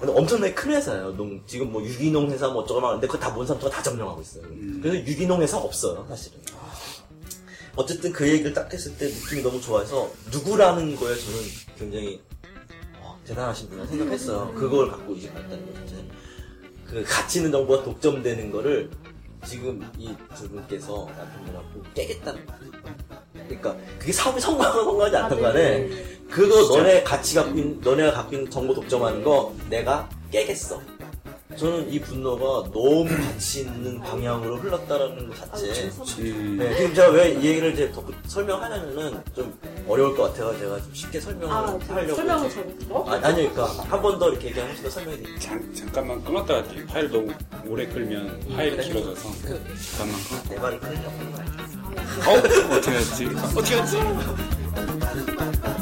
근데 엄청나게 큰 회사예요. 농, 지금 뭐 유기농 회사 뭐 어쩌고 막 하는데 그거 다 몬산토가 다 점령하고 있어요. 그래서 유기농 회사가 없어요, 사실은. 어쨌든 그 얘기를 딱 했을 때 느낌이 너무 좋아서 누구라는 거에 저는 굉장히 어, 대단하신 분이라고 생각했어요. 그걸 갖고 이제 갔다는 거죠. 이제. 그 가치 있는 정보가 독점되는 거를 지금 이 두 분께서 남편분하고 깨겠다는 거예요. 그러니까 그게 사업이 성공하건 성공하지 않던 간에 네. 그거 너네 가치 갖고 있는, 너네가 갖고 있는 정보 독점하는 거 내가 깨겠어. 저는 이 분노가 너무 가치 있는 방향으로 흘렀다라는 것 자체. 음. 네, 지금 제가 왜 이 얘기를 이제 더 설명하냐면은 좀 어려울 것 같아요. 제가 좀 쉽게 설명을 아, 하려고. 설명을 이제- 잘못했어? 아, 아니요, 그러니까 한 번 더 이렇게 얘기하면 더 설명이 돼요. 잠, 잠깐만 끊었다가 이 파일 너무 오래 끌면 파일이 그래. 길어져서 잠깐만 끊었다. 내 말을 끊으려고 하는 거 아니에요. 어? 어떻게 했지? 어떻게 했지?